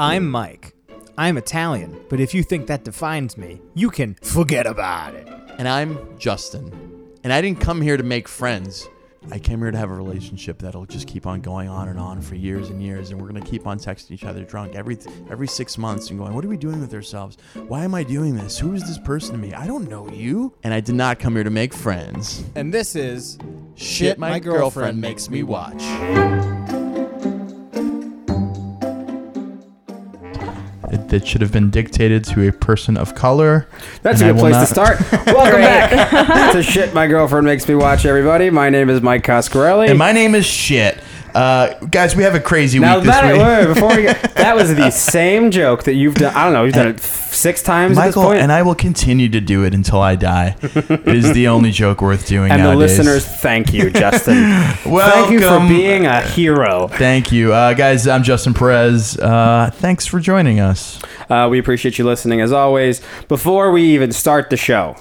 I'm Mike. I'm Italian, but if you think that defines me, you can forget about it. And I'm Justin. And I didn't come here to make friends. I came here to have a relationship that'll just keep on going on and on for years and years, and we're gonna keep on texting each other drunk every every six months and going, "What are we doing with ourselves? Why am I doing this? Who is this person to me? I don't know you." And I did not come here to make friends. And this is Shit, my, girlfriend, makes me watch. It, it should have been dictated to a person of color. That's and a good I will place to start. Welcome back to Shit My Girlfriend Makes Me Watch, everybody. My name is Mike Coscarelli. And my name is Shit. Uh, guys, we have a crazy now week this that, week. wait, wait, before we get, that was the same joke that you've done. I don't know, you've done it six times at this Michael, point. and I will continue to do it until I die. it is the only joke worth doing And the listeners, thank you, Justin. thank you for being a hero. Thank you, uh, guys. I'm Justin Perez. Uh, thanks for joining us. Uh, we appreciate you listening as always. Before we even start the show,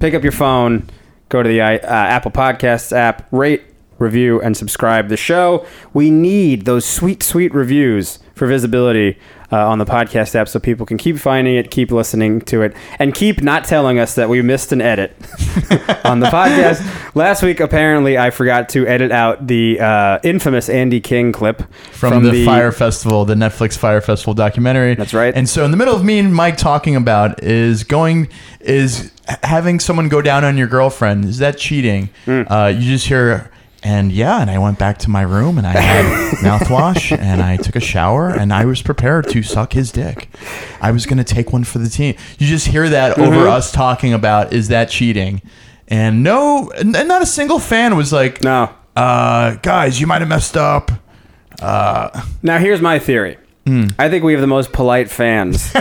pick up your phone, go to the uh, Apple Podcasts app, rate, review, and subscribe the show. We need those sweet, sweet reviews for visibility uh, on the podcast app so people can keep finding it, keep listening to it, and keep not telling us that we missed an edit on the podcast. Last week, apparently, I forgot to edit out the uh, infamous Andy King clip From, the, Fyre Festival, the Netflix Fyre Festival documentary. That's right. And so, in the middle of me and Mike talking about is going is having someone go down on your girlfriend. Is that cheating? Hmm. Uh, you just hear. And yeah, and I went back to my room and I had mouthwash and I took a shower and I was prepared to suck his dick. I was going to take one for the team. You just hear that over Mm-hmm. us talking about is that cheating? And no, and not a single fan was like, No. uh, guys, you might have messed up. Uh, Now, here's my theory. Hmm. I think we have the most polite fans in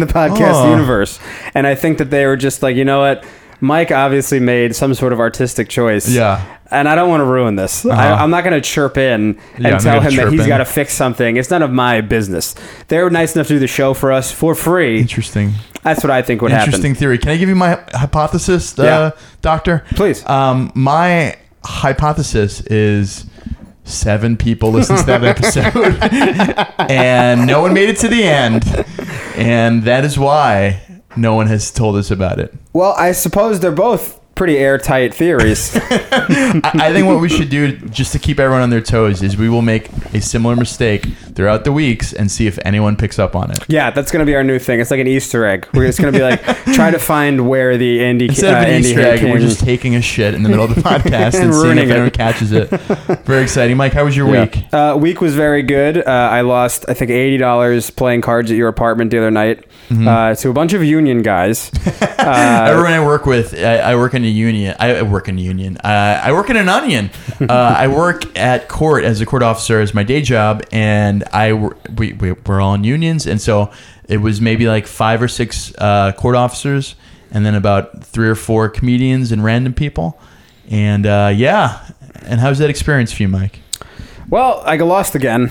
the podcast Oh. universe. And I think that they were just like, you know what? Mike obviously made some sort of artistic choice. Yeah. And I don't want to ruin this. I, Uh-huh. I'm not going to chirp in and Yeah, tell him that he's got to fix something. It's none of my business. They were nice enough to do the show for us for free. Interesting. That's what I think would Interesting happen. Interesting theory. Can I give you my hypothesis, uh, Yeah. doctor? Please. Um, my hypothesis is seven people listened to that episode, and no one made it to the end, and that is why no one has told us about it. Well, I suppose they're both pretty airtight theories. I, I think what we should do, just to keep everyone on their toes, is we will make a similar mistake throughout the weeks and see if anyone picks up on it. Yeah, that's gonna be our new thing. It's like an Easter egg. We're just gonna be like try to find where the Andy Instead uh, of an Andy Easter egg, King- we're just taking a shit in the middle of the podcast and, And seeing if it. anyone catches it. Very exciting, Mike. How was your Yeah. week? Uh, week was very good. Uh, I lost I think eighty dollars playing cards at your apartment the other night Mm-hmm. uh, to a bunch of union guys. Uh, Everyone I work with, I, I work in a union. I work in a union. Uh, I work in an onion. Uh, I work at court as a court officer as my day job, and I we, we we're all in unions, and so it was maybe like five or six uh, court officers, and then about three or four comedians and random people, and uh, yeah. And how's that experience for you, Mike? well, I got lost again.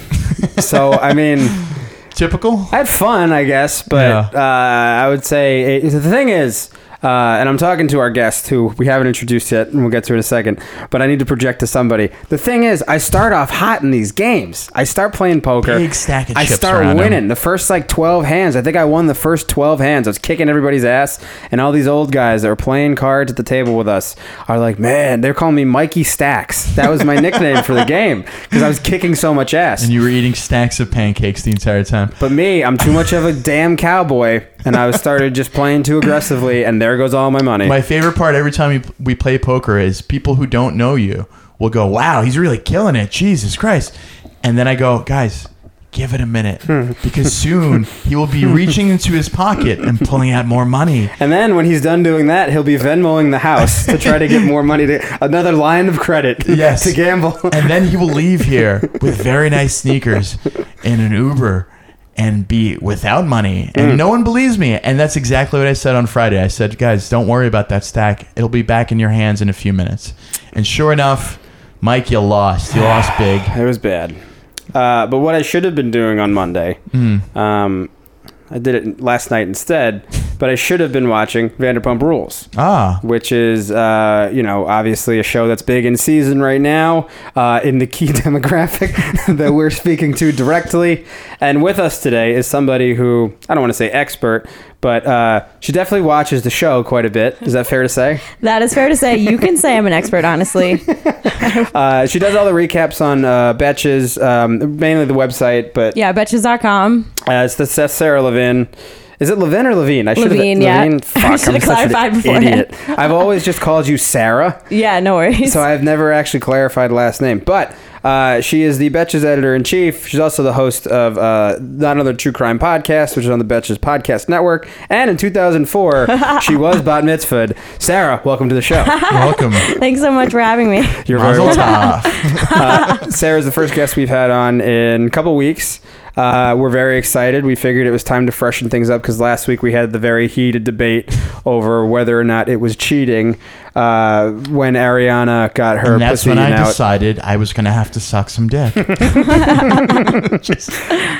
so I mean, Typical. I had fun, I guess, but Yeah. uh, I would say it, the thing is. Uh, and I'm talking to our guest, who we haven't introduced yet, and we'll get to in a second. But I need to project to somebody. The thing is, I start off hot in these games. I start playing poker. Big stack of I chips start around winning the first like 12 hands. I think I won the first 12 hands. I was kicking everybody's ass, and all these old guys that were playing cards at the table with us are like, man, they're calling me Mikey Stacks. That was my nickname for the game because I was kicking so much ass. And you were eating stacks of pancakes the entire time. But me, I'm too much of a damn cowboy, and I was started just playing too aggressively, and there goes all my money. My favorite part every time we, we play poker is people who don't know you will go, "Wow, he's really killing it, Jesus Christ!" And then I go, "Guys, give it a minute, because soon he will be reaching into his pocket and pulling out more money." and then when he's done doing that, he'll be Venmoing the house to try to get more money to another line of credit Yes. to gamble. And then he will leave here with very nice sneakers and an Uber and be without money. And no one believes me. And that's exactly what I said on Friday. I said, guys, don't worry about that stack. It'll be back in your hands in a few minutes. And sure enough, Mike, you lost. You lost big. It was bad. Uh, but what I should have been doing on Monday, Hmm. um, I did it last night instead. But I should have been watching Vanderpump Rules. Ah. which is uh, you know obviously a show that's big in season right now uh, in the key demographic that we're speaking to directly and with us today is somebody who i don't want to say expert but uh, she definitely watches the show quite a bit is that fair to say That is fair to say. You can say I'm an expert, honestly. uh, she does all the recaps on uh, betches um, mainly the website but Yeah, betches.com. uh, it's the Seth sarah levin is it Levin or Levine? I should Levine, yeah. I Fuck, I'm have clarified beforehand. idiot. I've always just called you Sarah. Yeah, no worries. So I've never actually clarified last name, but uh, she is the Betches editor in chief. She's also the host of uh, not another true crime podcast, which is on the Betches podcast network. And in 2004, she was bat mitzvahed. Sarah, welcome to the show. Welcome. Thanks so much for having me. You're very Mazel welcome. tov. Uh, Sarah's the first guest we've had on in a couple weeks. Uh, we're very excited. We figured it was time to freshen things up because last week we had the very heated debate over whether or not it was cheating uh, when Ariana got her and that's pussy when I out. decided I was going to have to suck some dick.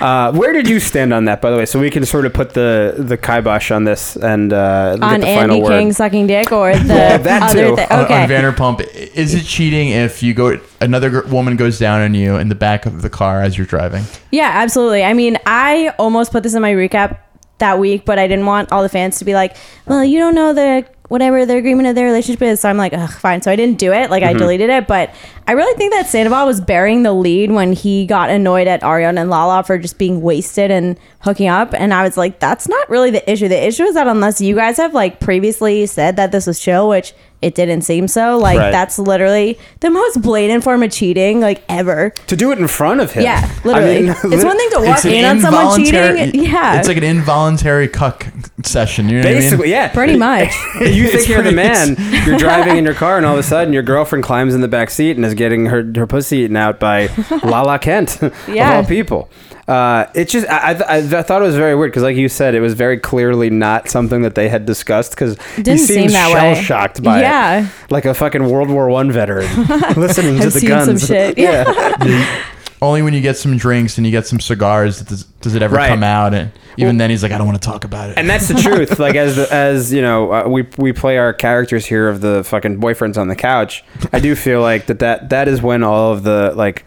Uh, where did you stand on that, by the way, so we can sort of put the the kibosh on this and uh, get On the Andy final word. King sucking dick or the Well, that other too. thing? Okay. on Vanderpump, is it cheating if you go another gr- woman goes down on you in the back of the car as you're driving? Yeah, absolutely. I mean, I almost put this in my recap that week, but I didn't want all the fans to be like, "Well, you don't know the whatever their agreement of their relationship is." So I'm like, "Ugh, fine." So I didn't do it. Like I mm-hmm. deleted it, but I really think that Sandoval was bearing the lead when he got annoyed at Ariana and Lala for just being wasted and hooking up, and I was like, "That's not really the issue. The issue is that unless you guys have like previously said that this was chill, which." It didn't seem so. Like Right. that's literally the most blatant form of cheating like ever. to do it in front of him. Yeah, literally. I mean, it's one thing to walk in on someone cheating. Yeah, It's like an involuntary cuck session. You know Basically, what yeah. pretty much. you think It's you're the pretty- man. You're driving in your car, and all of a sudden, your girlfriend climbs in the back seat and is getting her, her pussy eaten out by Lala Kent, Yeah. of all people. Uh, it's just I, I, I thought it was very weird because, like you said, it was very clearly not something that they had discussed because he Didn't seem seems that shell shocked by Yeah. it, Yeah, like a fucking World War One veteran listening to I've the seen guns. some shit. yeah. Only when you get some drinks and you get some cigars does, does it ever Right. come out. And even then, he's like, I don't want to talk about it. And that's the truth. Like as the, as you know, uh, we we play our characters here of the fucking boyfriends on the couch. I do feel like that that that is when all of the like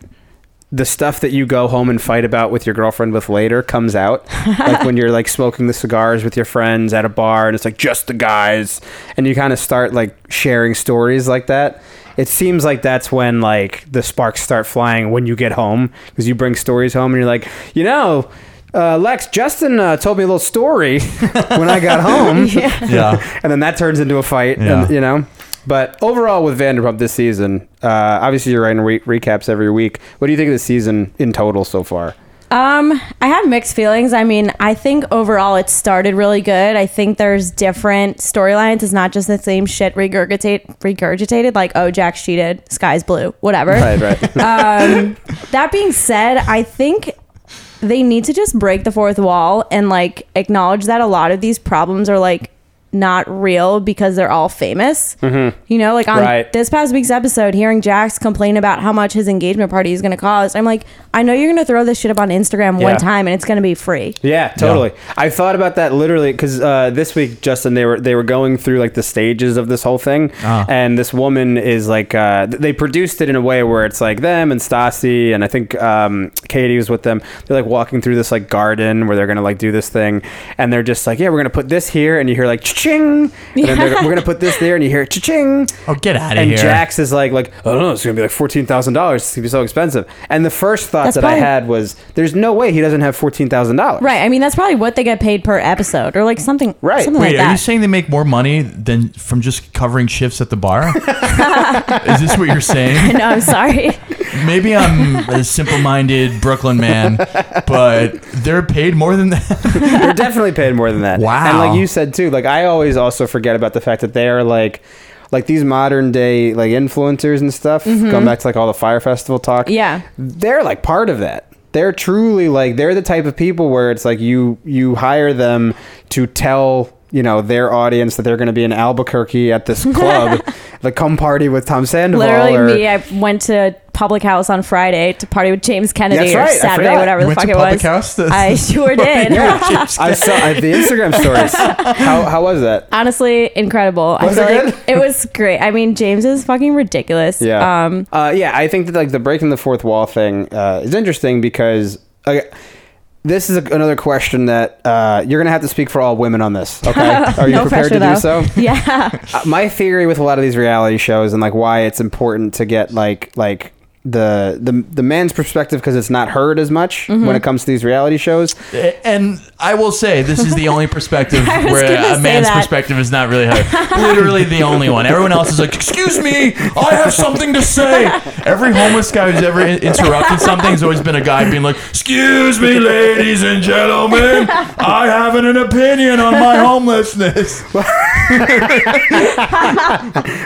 the stuff that you go home and fight about with your girlfriend with later comes out. like when you're like smoking the cigars with your friends at a bar and it's like just the guys and you kind of start like sharing stories like that. It seems like that's when like the sparks start flying when you get home because you bring stories home and you're like, you know, uh, Lex, Justin uh, told me a little story when I got home, yeah. and then that turns into a fight, Yeah. and, you know. But overall, with Vanderpump this season, uh, obviously you're writing re- recaps every week. What do you think of the season in total so far? Um, I have mixed feelings. I mean, I think overall it started really good. I think there's different storylines. It's not just the same shit regurgitate regurgitated like oh Jax cheated, sky's blue, whatever. Right, right. um, that being said, I think they need to just break the fourth wall and like acknowledge that a lot of these problems are like not real because they're all famous. You know, like on Right. this past week's episode, hearing Jax complain about how much his engagement party is going to cost, I'm like, I know you're going to throw this shit up on Instagram Yeah. one time and it's going to be free. Yeah, totally. I thought about that literally because uh, this week, Justin, they were they were going through like the stages of this whole thing, Ah. and this woman is like uh, they produced it in a way where it's like them and Stassi, and I think um, Katie was with them. They're like walking through this like garden where they're gonna like do this thing, and they're just like, yeah, we're gonna put this here, and you hear like ching, and then we're gonna put this there, and you hear ching. Oh, get out of And here. And Jax is like, like, I don't know, it's gonna be like fourteen thousand dollars. It's gonna be so expensive. And the first thought That's that I had was, there's no way he doesn't have fourteen thousand dollars. Right. I mean, that's probably what they get paid per episode or like something, Right. something Wait, like are that. you saying they make more money than from just covering shifts at the bar? Is this what you're saying? no, I'm sorry. Maybe I'm a simple-minded Brooklyn man, but they're paid more than that. They're definitely paid more than that. Wow. And like you said too, like I always also forget about the fact that they are like like these modern day like influencers and stuff, going back to like all the Fyre Festival talk. Mm-hmm. Yeah. They're like part of that. They're truly like they're the type of people where it's like you you hire them to tell you know their audience that they're going to be in Albuquerque at this club, like come party with Tom Sandoval. Literally, or, me. I went to Public House on Friday to party with James Kennedy That's or right, I Saturday, forgot. whatever You the went fuck to it Public was. House to- I sure did. I saw uh, the Instagram stories. How, how was that? Honestly, incredible. Was I feel it like it was great. I mean, James is fucking ridiculous. Yeah. Um, uh, yeah, I think that like the breaking the fourth wall thing uh, is interesting because okay, this is a, another question that uh, you're gonna have to speak for all women on this. Okay, are you no prepared pressure, to do though. so? Yeah. Uh, my theory with a lot of these reality shows and like why it's important to get like like the the the man's perspective because it's not heard as much Mm-hmm. when it comes to these reality shows. And I will say, this is the only perspective where a man's that. perspective is not really heard. Literally the only one. Everyone else is like, "Excuse me, I have something to say." Every homeless guy who's ever in- interrupted something has always been a guy being like, "Excuse me, ladies and gentlemen, I have an opinion on my homelessness."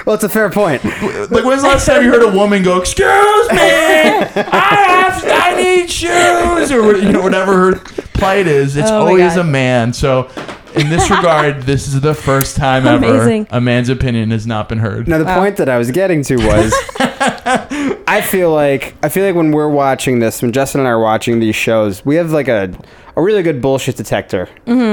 Well, it's a fair point. Like, when's the last time you heard a woman go, "Excuse me, I have, I need shoes," or you know whatever her plight is? It's Oh my always God. a man. So, in this regard, this is the first time Amazing. ever a man's opinion has not been heard. Now the point that I was getting to was I feel like I feel like when we're watching this, when Justin and I are watching these shows, we have like a a really good bullshit detector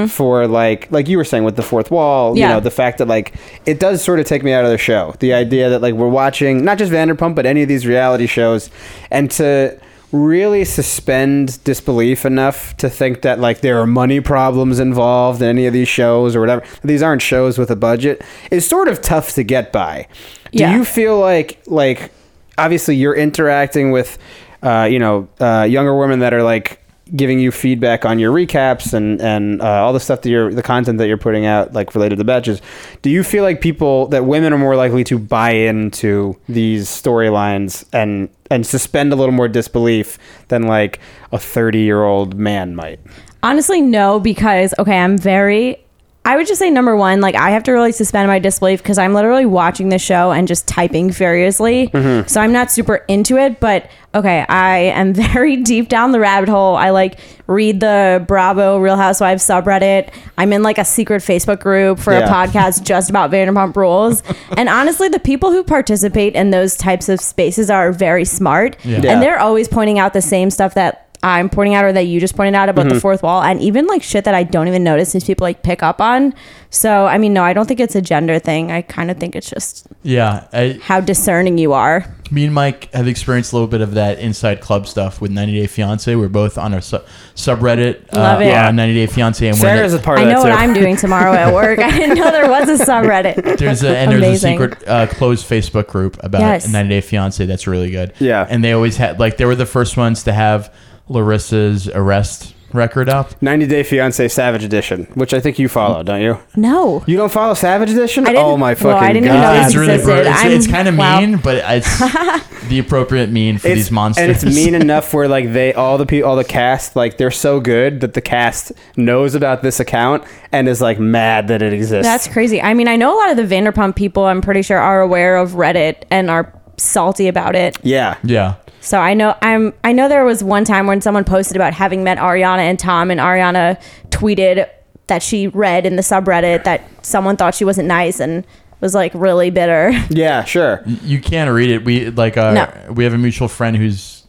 for like like you were saying with the fourth wall, you Mm-hmm. Know, the fact that like it does sort of take me out of the show. The idea that like we're watching not just Vanderpump but any of these reality shows and to really suspend disbelief enough to think that like there are money problems involved in any of these shows or whatever. These aren't shows with a budget. is sort of tough to get by. Do Yeah. you feel like like obviously you're interacting with uh, you know uh, younger women that are like giving you feedback on your recaps and and uh, all the stuff that you're the content that you're putting out like related to Betches do you feel like people that women are more likely to buy into these storylines and and suspend a little more disbelief than like a 30 year old man might Honestly, no, because okay, I'm very. I would just say number one, like I have to really suspend my disbelief because I'm literally watching the show and just typing furiously. Mm-hmm. So I'm not super into it, but okay, I am very deep down the rabbit hole. I like read the Bravo Real Housewives subreddit. I'm in like a secret Facebook group for Yeah. a podcast just about Vanderpump Rules. and honestly, the people who participate in those types of spaces are very smart, Yeah. Yeah. and they're always pointing out the same stuff that I'm pointing out or that you just pointed out about Mm-hmm. the fourth wall and even like shit that I don't even notice these people like pick up on. So, I mean, no, I don't think it's a gender thing. I kind of think it's just Yeah, I, how discerning you are. me and Mike have experienced a little bit of that inside club stuff with 90 Day Fiance. We're both on our su- subreddit, Love uh, it. Yeah. on 90 Day Fiance, and sarah's we're a part I know that what I'm doing tomorrow at work. I didn't know there was a subreddit. there's a and there's a secret uh, closed Facebook group about Yes. 90 Day Fiance that's really good. Yeah. and they always had like they were the first ones to have Larissa's arrest record up. 90 day fiance savage edition which i think you follow don't you No. you don't follow savage edition I didn't- oh my well, fucking I didn't even god know it's really existed. it's, I'm- it's kind of wow. mean, but it's the appropriate mean for it's, these monsters. And it's mean enough where like they all the people all the cast like they're so good that the cast knows about this account and is like mad that it exists. That's crazy. I mean, I know a lot of the Vanderpump people, I'm pretty sure, are aware of Reddit and are salty about it. yeah. yeah. So I know I'm I know there was one time when someone posted about having met Ariana and Tom and Ariana tweeted that she read in the subreddit that someone thought she wasn't nice and was like really bitter. Yeah, sure. You can't read it. We like uh, No. we have a mutual friend who's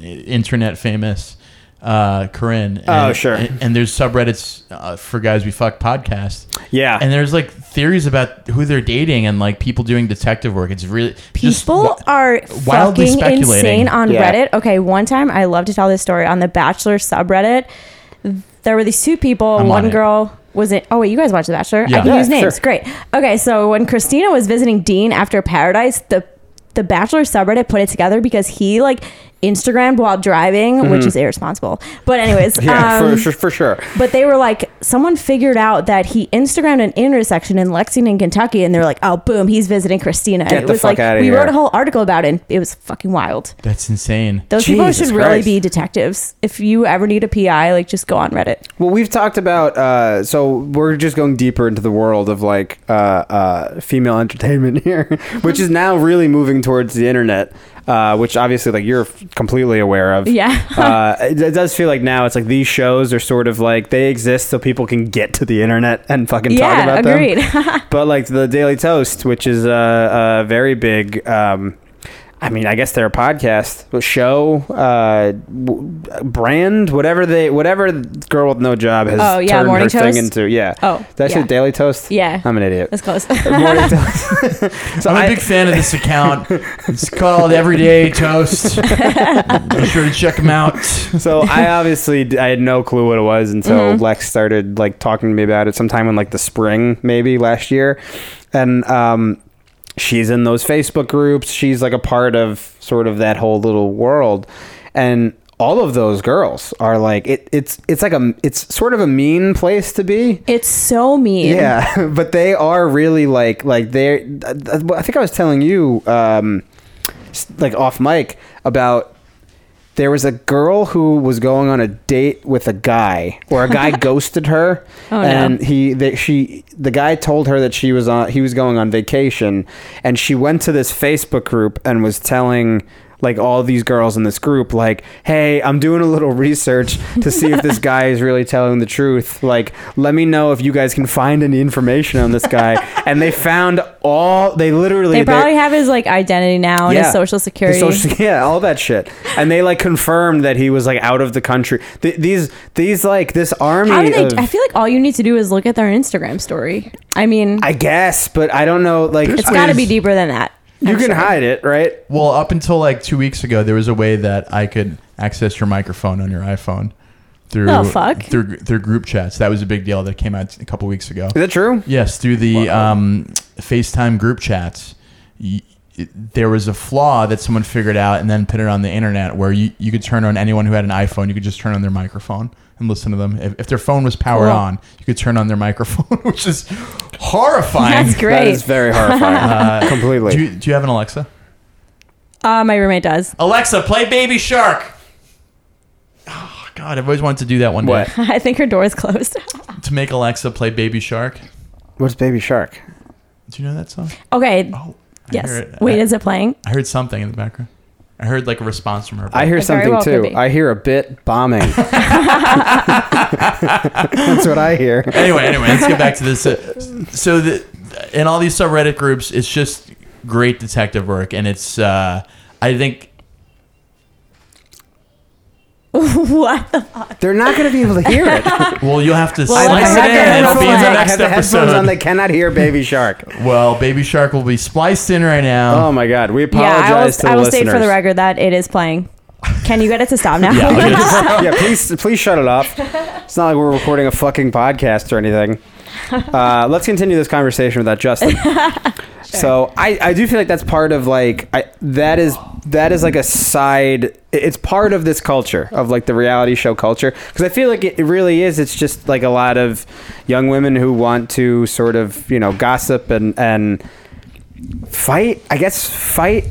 internet famous, uh, Corinne. And, Oh, sure. And, and there's subreddits uh, for guys we fuck podcast. Yeah. And there's like theories about who they're dating and like people doing detective work. It's really People wa- are wildly fucking speculating. insane on Yeah. Reddit. Okay, one time I love to tell this story on the Bachelor subreddit. There were these two people. I'm on one it. girl was it. Oh wait, you guys watch The Bachelor? Yeah. I can Yeah, use names. sure. Great. Okay, so when Kristina was visiting Dean after Paradise, the the Bachelor subreddit put it together because he like Instagrammed while driving, which is irresponsible. But anyways, Mm-hmm. Yeah, um, for, sure, for sure. but they were like, someone figured out that he Instagrammed an intersection in Lexington, Kentucky, and they're like, oh, boom, he's visiting Kristina. And Get it the was fuck like, outta we here. wrote a whole article about it. And it was fucking wild. That's insane. Those people Jesus should really be detectives. If you ever need a PI, like just go on Reddit. Well, we've talked about. Uh, so we're just going deeper into the world of like uh, uh, female entertainment here, which is now really moving towards the internet. Uh, which obviously, like you're f- completely aware of. Yeah. uh, it, it does feel like now it's like these shows are sort of like they exist so people can get to the internet and fucking talk yeah, about agreed. them. But like the Daily Toast, which is a, a very big. Um, I mean, I guess they're a podcast, a show, uh, w- brand, whatever they, whatever girl with no job has Oh, yeah, turned Morning her thing into. Yeah. Oh, Did I say. Daily Toast? Yeah. I'm an idiot. That's close. Morning Toast. so I'm a I- big fan of this account. It's called Everyday Toast. Be sure to check them out. so I obviously I had no clue what it was until Mm-hmm. Lex started like talking to me about it sometime in like the spring maybe last year, and um, she's in those Facebook groups. She's like a part of sort of that whole little world, and all of those girls are like it. It's it's like a it's sort of a mean place to be. it's so mean. Yeah, but they are really like like they're. I think I was telling you, um, like off mic about there was a girl who was going on a date with a guy, or a guy ghosted her, Oh, no. and he they, she the guy told her that she was on he was going on vacation, and she went to this Facebook group and was telling. Like all these girls in this group, like, hey, I'm doing a little research to see if this guy is really telling the truth. Like, let me know if you guys can find any information on this guy. and they found all. They literally They probably have his like identity now and his social his security. social- yeah, all that shit. And they like confirmed that he was like out of the country. Th- these these like this army. How do they? of, I feel like all you need to do is look at their Instagram story. I mean, I guess, but I don't know. Like it's got to be deeper than that. You can hide it, right? Well, up until like two weeks ago, there was a way that I could access your microphone on your iPhone through Oh, fuck. through through group chats. That was a big deal that came out a couple weeks ago. Is that true? Yes, through the um, FaceTime group chats. Y- it- there was a flaw that someone figured out and then put it on the internet where you, you could turn on anyone who had an iPhone, you could just turn on their microphone and listen to them. If, if their phone was powered Cool. on, you could turn on their microphone, which is horrifying. That's great. is very horrifying. Completely. Do you, do you have an Alexa? Uh, my roommate does. Alexa, play Baby Shark. Oh, God, I've always wanted to do that one day. What? I think her door is closed. To make Alexa play Baby Shark. What's Baby Shark? Do you know that song? Okay. Oh, I yes. hear. Wait, I, is it playing? I heard something in the background. I heard like a response from her. I hear It very something well could too. be. I hear a bit bombing. That's what I hear. anyway, anyway, let's get back to this. Uh, So, the, in all these subreddit groups, it's just great detective work, and it's uh, I think what? The They're not going to be able to hear it. Well, you'll have to Well, slice let's it have in. the It'll be in the headphones on. have next the headphones on. They cannot hear Baby Shark. Well, Baby Shark will be spliced in right now. Oh my God. We yeah, apologize I will, to the I will listeners. state for the record that it is playing. Can you get it to stop now? Yeah, I'll get it. yeah, please, please shut it off. It's not like we're recording a fucking podcast or anything. Uh, let's continue this conversation without Justin. So I, I do feel like that's part of like I, that is that is like a side. It's part of this culture of like the reality show culture because I feel like it, it really is. It's just like a lot of young women who want to sort of you know gossip and and fight. I guess fight.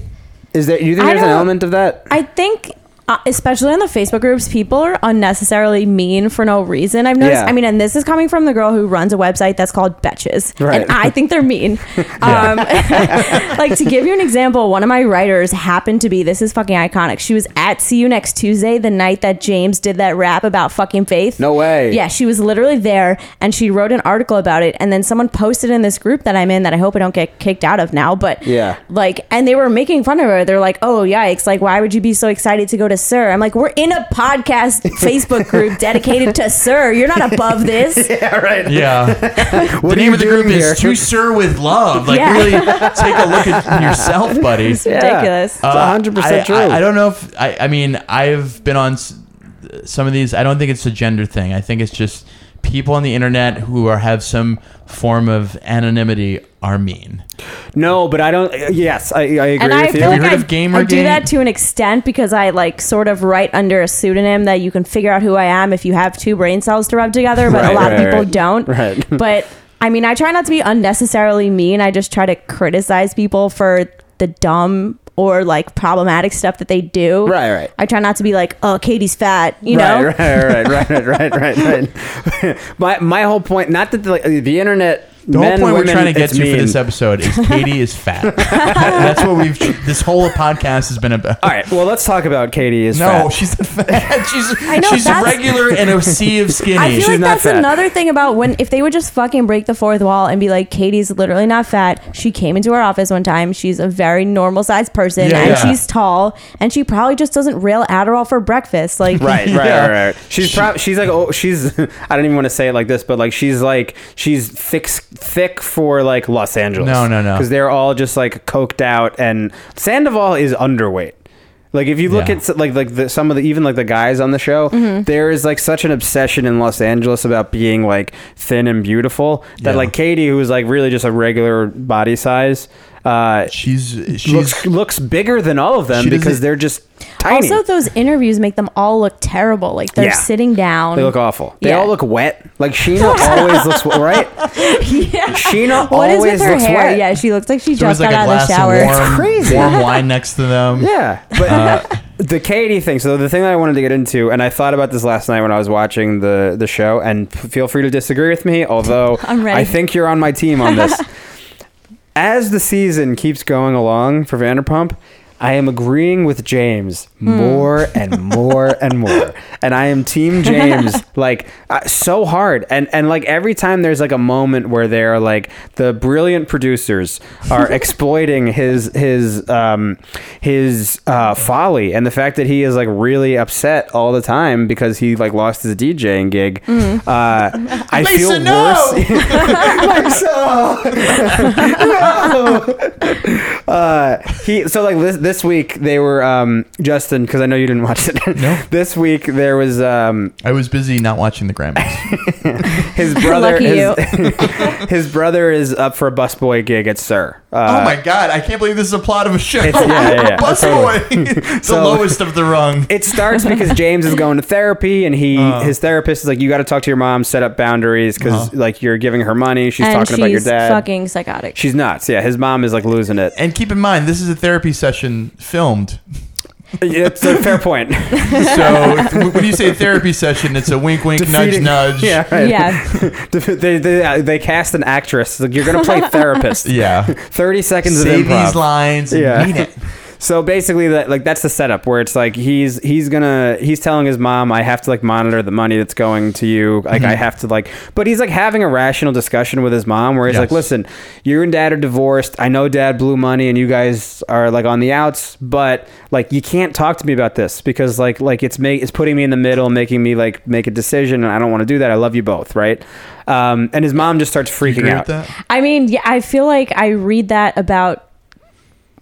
Is there? You think I there's an element of that? I think, uh, especially on the Facebook groups, people are unnecessarily mean for no reason. I've noticed. Yeah. I mean, and this is coming from the girl who runs a website that's called Betches, Right. and I think they're mean. um, like to give you an example, one of my writers happened to be. This is fucking iconic. She was at See You Next Tuesday the night that James did that rap about fucking faith. No way. Yeah, she was literally there and she wrote an article about it. And then someone posted in this group that I'm in that I hope I don't get kicked out of now. But Yeah. like, and they were making fun of her. They're like, oh, yikes. Like, why would you be so excited to go to SUR? I'm like, we're in a podcast Facebook group dedicated to SUR. You're not above this. Yeah, right. Yeah. What the name of the group here? is To SUR with Love. Like, Yeah. really take a look at yourself, buddy. It's ridiculous. It's 100% uh, I, true. I, I don't know if I. I mean, I've been on some of these. I don't think it's a gender thing. I think it's just people on the internet who are have some form of anonymity are mean. No, but I don't. Uh, yes, I, I agree and I with you. feel Have like you heard I, of Gamer I do Game? that to an extent because I like sort of write under a pseudonym that you can figure out who I am if you have two brain cells to rub together, but Right, a lot right, of people right. don't. Right. But I mean, I try not to be unnecessarily mean. I just try to criticize people for the dumb or like problematic stuff that they do. Right, right. I try not to be like, oh, Katie's fat, you right, know? right, right, right, right, right, right, right. my my whole point, not that the, the internet The Men, whole point women, we're trying to get it's to for this episode is Katie is fat. That's what we've. This whole podcast has been about. All right, well, let's talk about Katie is No, fat. she's not fat. She's I know, she's that's- regular in a sea of skinny. I feel She's like not that's fat. another thing about when if they would just fucking break the fourth wall and be like, Katie's literally not fat. She came into our office one time. She's a very normal sized person Yeah, and yeah. she's tall and she probably just doesn't rail Adderall for breakfast. Like Right, right, Yeah. right, right. She's prob- she's like oh she's I don't even want to say it like this, but like she's like she's thick thick for like Los Angeles. No, no, no. Because they're all just like coked out, and Sandoval is underweight. Like if you look Yeah. at like like the, some of the even like the guys on the show, Mm-hmm. there is like such an obsession in Los Angeles about being like thin and beautiful that Yeah. like Katie, who is like really just a regular body size, uh, she's she's looks looks bigger than all of them because they're just tiny. also those interviews make them all look terrible. Like they're Yeah. sitting down. They look awful. They Yeah. all look wet. Like Scheana always looks right. yeah. Scheana What is always with her looks hair? wet. Yeah, she looks like she there was just like got a out of glass the of shower. warm, crazy. warm wine next to them. Yeah, but the Katie thing. So the thing that I wanted to get into, and I thought about this last night when I was watching the the show, and f- feel free to disagree with me. Although I'm ready. I think you're on my team on this. As the season keeps going along for Vanderpump. I am agreeing with James Hmm. more and more and more, and I am Team James like uh, so hard. And and like every time there's like a moment where they're like the brilliant producers are exploiting his his um his uh, folly and the fact that he is like really upset all the time because he like lost his DJing gig. Hmm. Uh, I Lisa, feel no! worse. uh, he so like this this week they were um Justin because I know you didn't watch it. No. this week there was um I was busy not watching the Grammys. his brother. Lucky his, his brother is up for a busboy gig at SUR. Uh, oh my god! I can't believe this is a plot of a show. It's- yeah, yeah, yeah. Busboy, the So- lowest of the rung. It starts because James is going to therapy, and he his therapist is like, "You got to talk to your mom, set up boundaries, because like you're giving her money. She's talking she's about your dad. fucking psychotic. She's nuts. Yeah, his mom is like losing it. And keep in mind, this is a therapy session filmed. It's a fair point. So th- when you say therapy session, it's a wink, wink, Defeating- nudge, nudge. Yeah, right. yeah. they, they, uh, they cast an actress. Like, you're gonna play therapist. Yeah. Thirty seconds Say of improv. these lines and Yeah. mean it. So basically, that like that's the setup where it's like he's he's gonna he's telling his mom, I have to like monitor the money that's going to you. Like Mm-hmm. I have to like, but he's like having a rational discussion with his mom where he's like, listen, you and dad are divorced. I know dad blew money and you guys are like on the outs, but like you can't talk to me about this because like like it's make it's putting me in the middle, making me like make a decision, and I don't want to do that. I love you both, right? Um, and his mom just starts freaking out. I mean, yeah, I feel like I read that about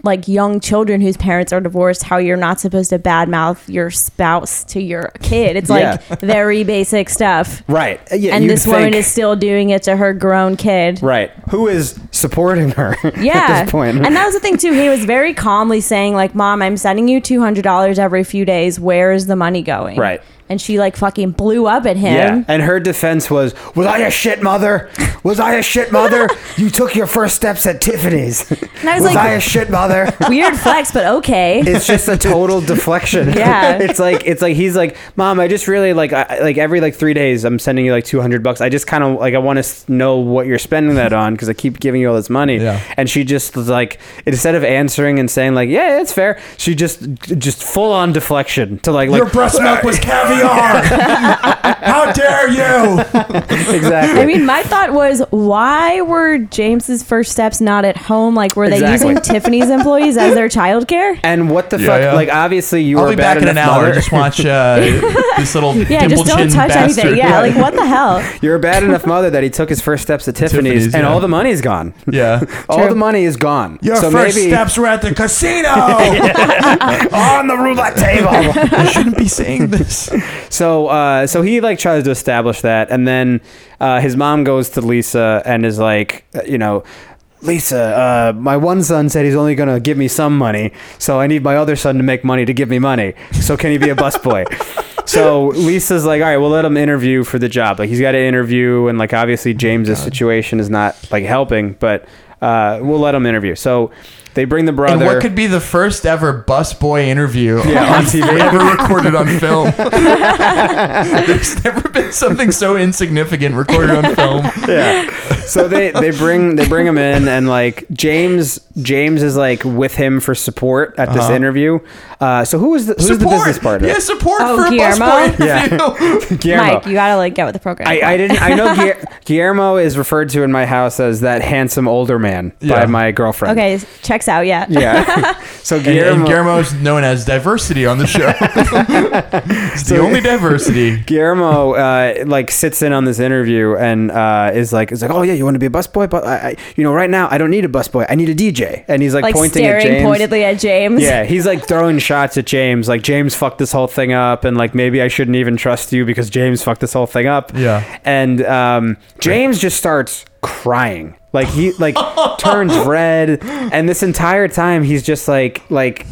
like young children whose parents are divorced, how you're not supposed to badmouth your spouse to your kid. It's like Yeah. very basic stuff. Right. Uh, yeah, and this woman is still doing it to her grown kid. Right. Who is supporting her Yeah. at this point? And that was the thing too. He was very calmly saying, like, Mom, I'm sending you two hundred dollars every few days. Where is the money going? Right. And she like fucking blew up at him. yeah. And her defense was, Was I a shit mother? Was I a shit mother? You took your first steps at Tiffany's. And I was was like- I a shit mother? Weird flex, but okay. It's just a total deflection. Yeah. It's like it's like he's like, Mom, I just really like I, like every like three days I'm sending you like two hundred bucks. I just kind of like I want to know what you're spending that on because I keep giving you all this money. Yeah. And she just was like instead of answering and saying like, Yeah, it's fair, she just just full on deflection to like like Your breast milk was caviar. How dare you? exactly. I mean, my thought was, why were James's first steps not at home? Like, were they Exactly. using Tiffany's employees as their childcare? And what the Yeah, fuck? yeah. Like, obviously, you were. I'll were be a bad back in an enough hour. mother. Just watch uh, this little Yeah, dimple just don't chin touch bastard. anything. Yeah, like what the hell? You're a bad enough mother that he took his first steps at Tiffany's, Tiffany's, and yeah. all the money's gone. yeah. All True. the money is gone. Your so first maybe steps were at the casino. on the roulette table. I shouldn't be saying this. So, uh, so he like tries to establish that, and then uh, his mom goes to Lisa and is like, you know. Lisa, uh, my one son said he's only gonna give me some money, so I need my other son to make money to give me money. So can he be a busboy? so Lisa's like, all right, we'll let him interview for the job. Like he's got to interview, and like obviously James's situation is not like helping, but uh, we'll let him interview. So They bring the And brother. what could be the first ever busboy interview Yeah, on TV. ever recorded on film? There's never been something so insignificant recorded on film. yeah. So they they bring they bring him in and like James James is like with him for support at this Uh-huh. interview. Uh, so who was the who's the business partner? Yeah, support Oh, for a Guillermo? busboy Yeah. interview. Guillermo. Mike, you gotta like get with the program. I, I didn't. I know Guillermo is referred to in my house as that handsome older man by my girlfriend. okay, checks out. yet. Yeah. So And, Guillermo, and Guillermo's known as diversity on the show. it's the only diversity. Guillermo uh, like sits in on this interview and uh, is like, is like, oh yeah, you want to be a busboy? But I, I, you know, right now I don't need a busboy. I need a DJ. And he's like, Like pointing at James. pointedly at James. Yeah, he's like throwing shots at James. Like James fucked this whole thing up, and like maybe I shouldn't even trust you because James fucked this whole thing up. Yeah. and um, James just starts crying. Like he like turns red, and this entire time he's just like like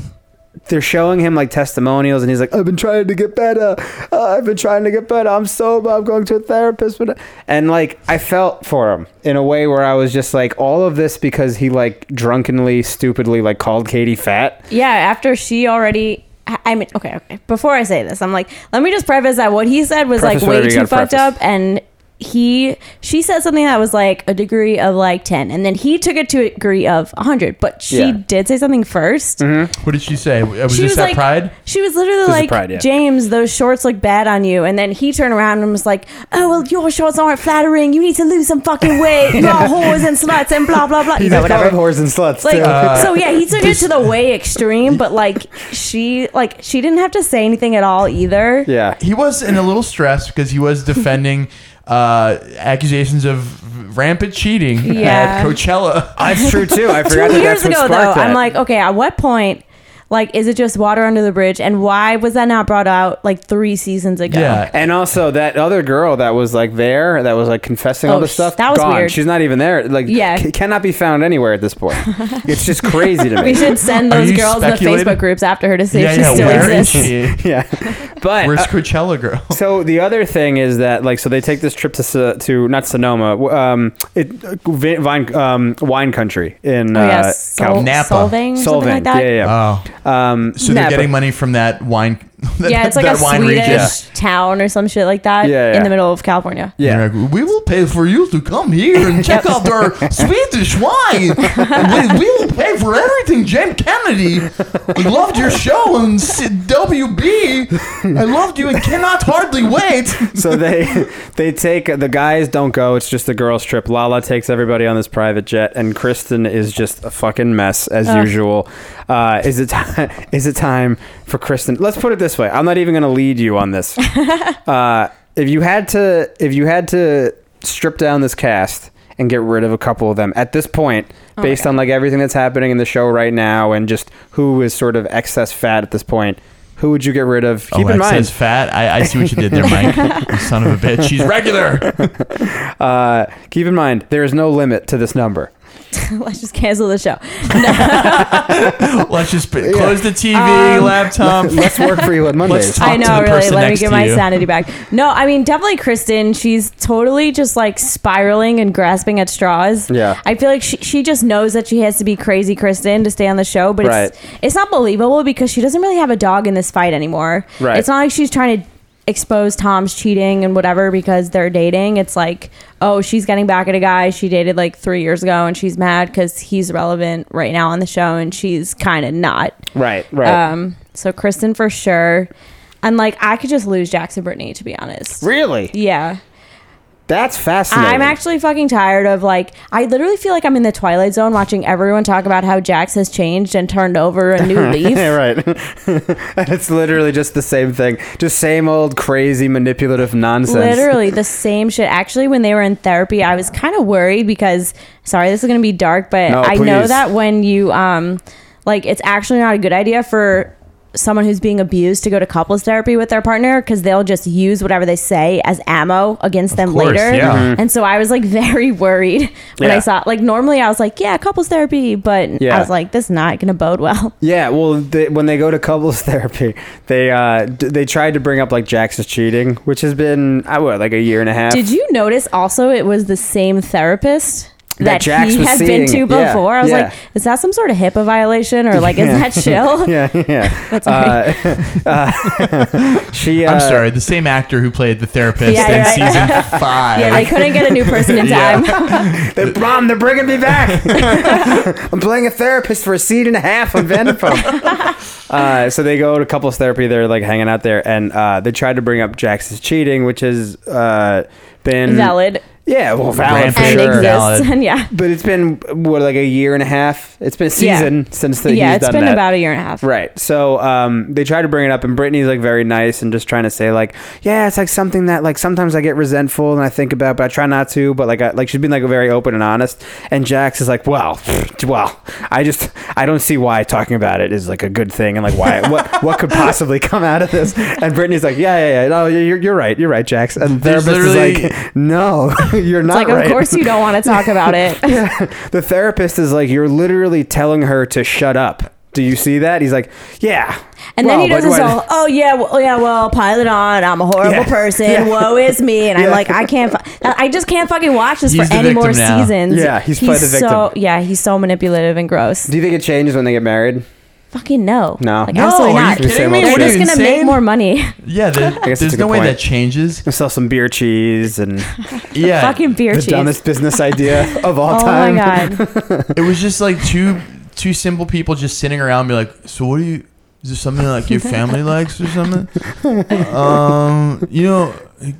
they're showing him like testimonials, and he's like, "I've been trying to get better. Uh, I've been trying to get better. I'm sober. I'm going to a therapist." But and like I felt for him in a way where I was just like, all of this because he like drunkenly, stupidly like called Katie fat. Yeah, after she already. I I mean, okay, okay. Before I say this, I'm like, let me just preface that what he said was Preface like way too fucked preface. up, and he, she said something that was like a degree of like ten, and then he took it to a degree of hundred. But she Yeah. did say something 1st What did she say? Was She this was that like, pride? She was literally is like, pride, yeah. James, those shorts look bad on you. And then he turned around and was like, Oh, well, your shorts aren't flattering. You need to lose some fucking weight. You're all whores and sluts and blah, blah, blah. You did know, call whatever. them whores and sluts Like, too. Uh, so yeah, he took it to the way extreme, but like she, like she didn't have to say anything at all either. yeah. He was in a little stress because he was defending uh, accusations of rampant cheating Yeah. at Coachella. That's true too. I Two forgot that years that's what ago, though, sparked that. I'm like, okay, at what point, like, is it just water under the bridge? And why was that not brought out like three seasons ago? Yeah. and also that other girl that was like there, that was like confessing all Oh, this stuff. that was gone. weird. She's not even there. Like, Yeah. c- cannot be found anywhere at this point. it's just crazy to me. We should send Are those you girls in the speculating? Facebook groups after her to see yeah, if she yeah. still Where is exists. she? yeah, but Where's uh, Coachella girl? so the other thing is that like so they take this trip to Sa- to not Sonoma, w- um, it Vi- vine um, wine country in Oh, uh, yeah, Cal- Sol- Napa. Solvang, something Solvang. like that. Yeah, yeah. Oh, yeah. Um, so they're getting money from that wine. That- Yeah, it's like that a wine Swedish region. town or some shit like that Yeah, in the middle of California. Yeah. They're like, we will pay for you to come here and check out our Swedish wine. we, we will pay for everything, James Kennedy. We loved your show on C- WB. I loved you and cannot hardly wait. so they they take the guys don't go it's just a girls trip lala takes everybody on this private jet and kristen is just a fucking mess as Ugh. usual uh, is it ti- is it time for kristen let's put it this way i'm not even going to lead you on this uh, if you had to if you had to strip down this cast and get rid of a couple of them at this point Oh based on like everything that's happening in the show right now and just who is sort of excess fat at this point who would you get rid of keep oh, in mind says fat. I, I see what you did there, Mike. you son of a bitch. She's regular. Uh, keep in mind, there is no limit to this number. Let's just cancel the show. Let's just p- close the TV, Um, laptop. Let's work for you on Mondays. Let's talk I to know, the really. person Let me next get to my you. sanity back. No, I mean, definitely Kristen. She's totally just like spiraling and grasping at straws. Yeah. I feel like she, she just knows that she has to be crazy Kristen to stay on the show, but it's, it's not believable because she doesn't really have a dog in this fight anymore. Right. It's not like she's trying to expose Tom's cheating and whatever because they're dating. It's like, oh, she's getting back at a guy she dated like three years ago and she's mad because he's relevant right now on the show and she's kind of not. Right, right. Um, so Kristen for sure. And like I could just lose Jax and Brittany to be honest. really? Yeah. That's fascinating. I'm actually fucking tired of like I literally feel like I'm in the twilight zone watching everyone talk about how Jax has changed and turned over a new leaf. Yeah, right. and it's literally just the same thing. Just same old crazy manipulative nonsense. Literally the same shit. Actually, when they were in therapy, I was kind of worried because sorry, this is gonna be dark, but No, I know that when you um like it's actually not a good idea for someone who's being abused to go to couples therapy with their partner because they'll just use whatever they say as ammo against them course, later. yeah. Mhm. And so I was like very worried when Yeah. I saw like normally I was like, yeah, couples therapy, but Yeah. I was like, this is not gonna bode well. Yeah, well, they, when they go to couples therapy, they uh, d- they tried to bring up like Jax's cheating, which has been I what like a year and a half. Did you notice also it was the same therapist? That, Jax he was had seeing. been to Yeah, before. I was yeah. like, is that some sort of HIPAA violation or like is that chill? yeah, yeah. That's all right. Uh, uh, she. Uh, I'm sorry, the same actor who played the therapist Yeah, in yeah, season five. Yeah, they couldn't get a new person in time. They, Mom, they're bringing me back. I'm playing a therapist for a scene and a half on Vanderpump. uh, so they go to couples therapy. They're like hanging out there, and uh, they tried to bring up Jax's cheating, which has uh, been Valid Yeah, well, valid for and sure. exists. Valid. And yeah. But it's been what like a year and a half. It's been a Yeah. season since the, yeah, he's it's done been that. about a year and a half. Right. So um, they try to bring it up, and Brittany's like very nice and just trying to say like, yeah, it's like something that like sometimes I get resentful and I think about, but I try not to. But like, I, like she's been like very open and honest. And Jax is like, well, well, I just I don't see why talking about it is like a good thing, and like why what what could possibly come out of this. And Brittany's like, yeah, yeah, yeah, no, you're, you're right, you're right, Jax. And the There's therapist is literally- like, no, you're It's not like, right. of course you don't want to talk about it. the therapist is like, you're literally telling her to shut up. Do you see that? He's like, yeah. And then he does but this what- whole, oh yeah, well, oh, yeah, well, pile it on. I'm a horrible Yeah. person. Yeah. Woe is me. And Yeah. I'm like, I can't, fu- I just can't fucking watch this He's for any more now. seasons. Yeah, he's played the So, yeah, he's so manipulative and gross. Do you think it changes when they get married? Fucking no. No. Like, No, absolutely are you not. kidding Same me? old They're just gonna make more money. Yeah, there- guess there's no way point. that changes. Sell some beer cheese and Yeah, Fucking beer cheese. the cheese. dumbest business idea of all Oh time. my god. it was just like two two simple people just sitting around, be like, so what do you? Is there something like your family likes or something? um, you know,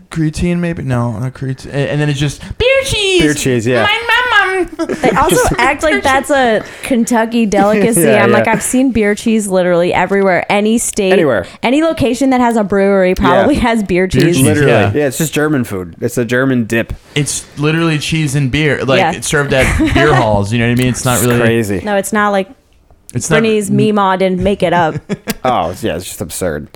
creatine maybe? No, not creatine. And, and then it's just beer cheese. Beer cheese, yeah. Mine, mom, mom. They also act like that's a Kentucky delicacy. Yeah, I'm like. I've seen beer cheese literally everywhere. Any state, Anywhere. any location that has a brewery probably Yeah. has beer Beer cheese. cheese. Literally, Yeah. yeah. It's just German food. It's a German dip. It's literally cheese and beer. Like Yeah. it's served at beer halls. You know what I mean? It's not It's really. crazy. No, it's not like It's not. Brittany's Meemaw didn't make it up. Oh, yeah, it's just absurd.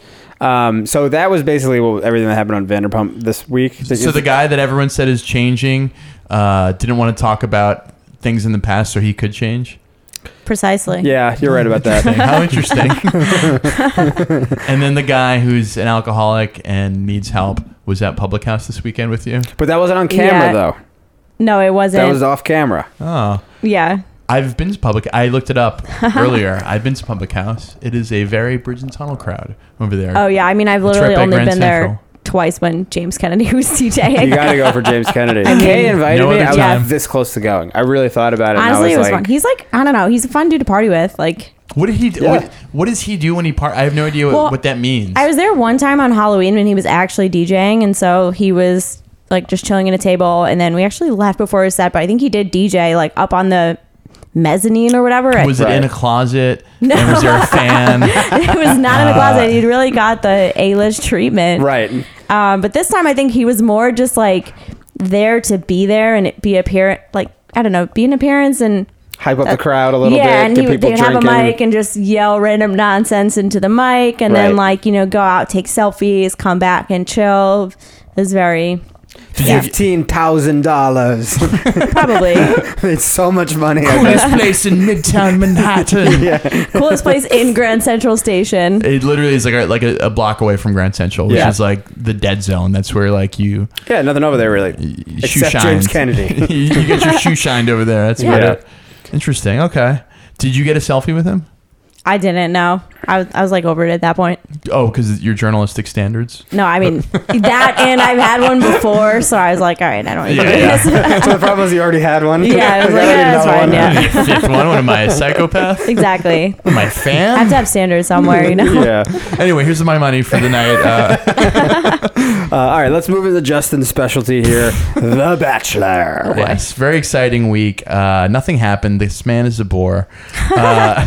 Um, so that was basically what everything that happened on Vanderpump this week. So the guy that everyone said is changing uh, didn't want to talk about things in the past, so he could change. Precisely. yeah, you're right about that. How interesting. and then the guy who's an alcoholic and needs help was at Public House this weekend with you. But that wasn't on camera Yeah. though. No, it wasn't. That was off camera. Oh. yeah. I've been to public. I looked it up earlier. I've been to Public House. It is a very bridge and tunnel crowd over there. Oh yeah. I mean, I've It's literally right by only Grand been there Central. Twice when James Kennedy was DJing. You got to go for James Kennedy. I mean- Kay invited No me. I was time. this close to going. I really thought about it. Honestly, it and I was was like, fun. He's like, I don't know. He's a fun dude to party with. Like, What did he do? Yeah. What, what does he do when he part? I have no idea what, Well, what that means. I was there one time on Halloween when he was actually DJing, and so he was like just chilling at a table, and then we actually left before his set. But I think he did DJ like up on the mezzanine or whatever. was it Right. in a closet? And was there a fan? it was not in a closet. Ah. He really got the A-list treatment. right. Um, but this time I think he was more just like there to be there and it be appearance, like I don't know, be an appearance and Hype up the crowd a little yeah, bit. and get he people they'd have a mic and just yell random nonsense into the mic, and then like you know go out, take selfies, come back and chill. It was very Yeah. Fifteen thousand dollars. probably it's so much money. I Coolest place in Midtown Manhattan. coolest place in Grand Central Station. It literally is like a, like a, a block away from Grand Central, which Yeah. is like the dead zone. That's where like you, Yeah, nothing over there really. you Except shoe James shined. Kennedy. you, you get your shoe shined over there. That's Yeah. about it. Interesting. Okay. Did you get a selfie with him? I didn't know. I was, I was like over it at that point. Oh, because your journalistic standards. No, I mean that, and I've had one before, so I was like, all right, I don't need to do Yeah, this. so the problem is you already had one. Yeah, I was like, yeah, that's fine. one. Yeah, Fifth one. What am I, a psychopath? exactly. Am I a I have to have standards somewhere, you know. Yeah. Anyway, here's my money for the night. Uh, Uh, all right, let's move into Justin's specialty here, The Bachelor. yes, very exciting week. Uh, nothing happened. This man is a bore. Uh,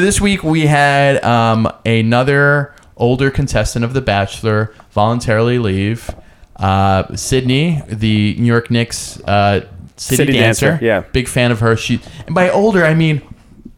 so this week we had um, another older contestant of The Bachelor voluntarily leave. Uh, Sydney, the New York Knicks uh, city, City dancer, dancer, yeah. big fan of her. She and by older I mean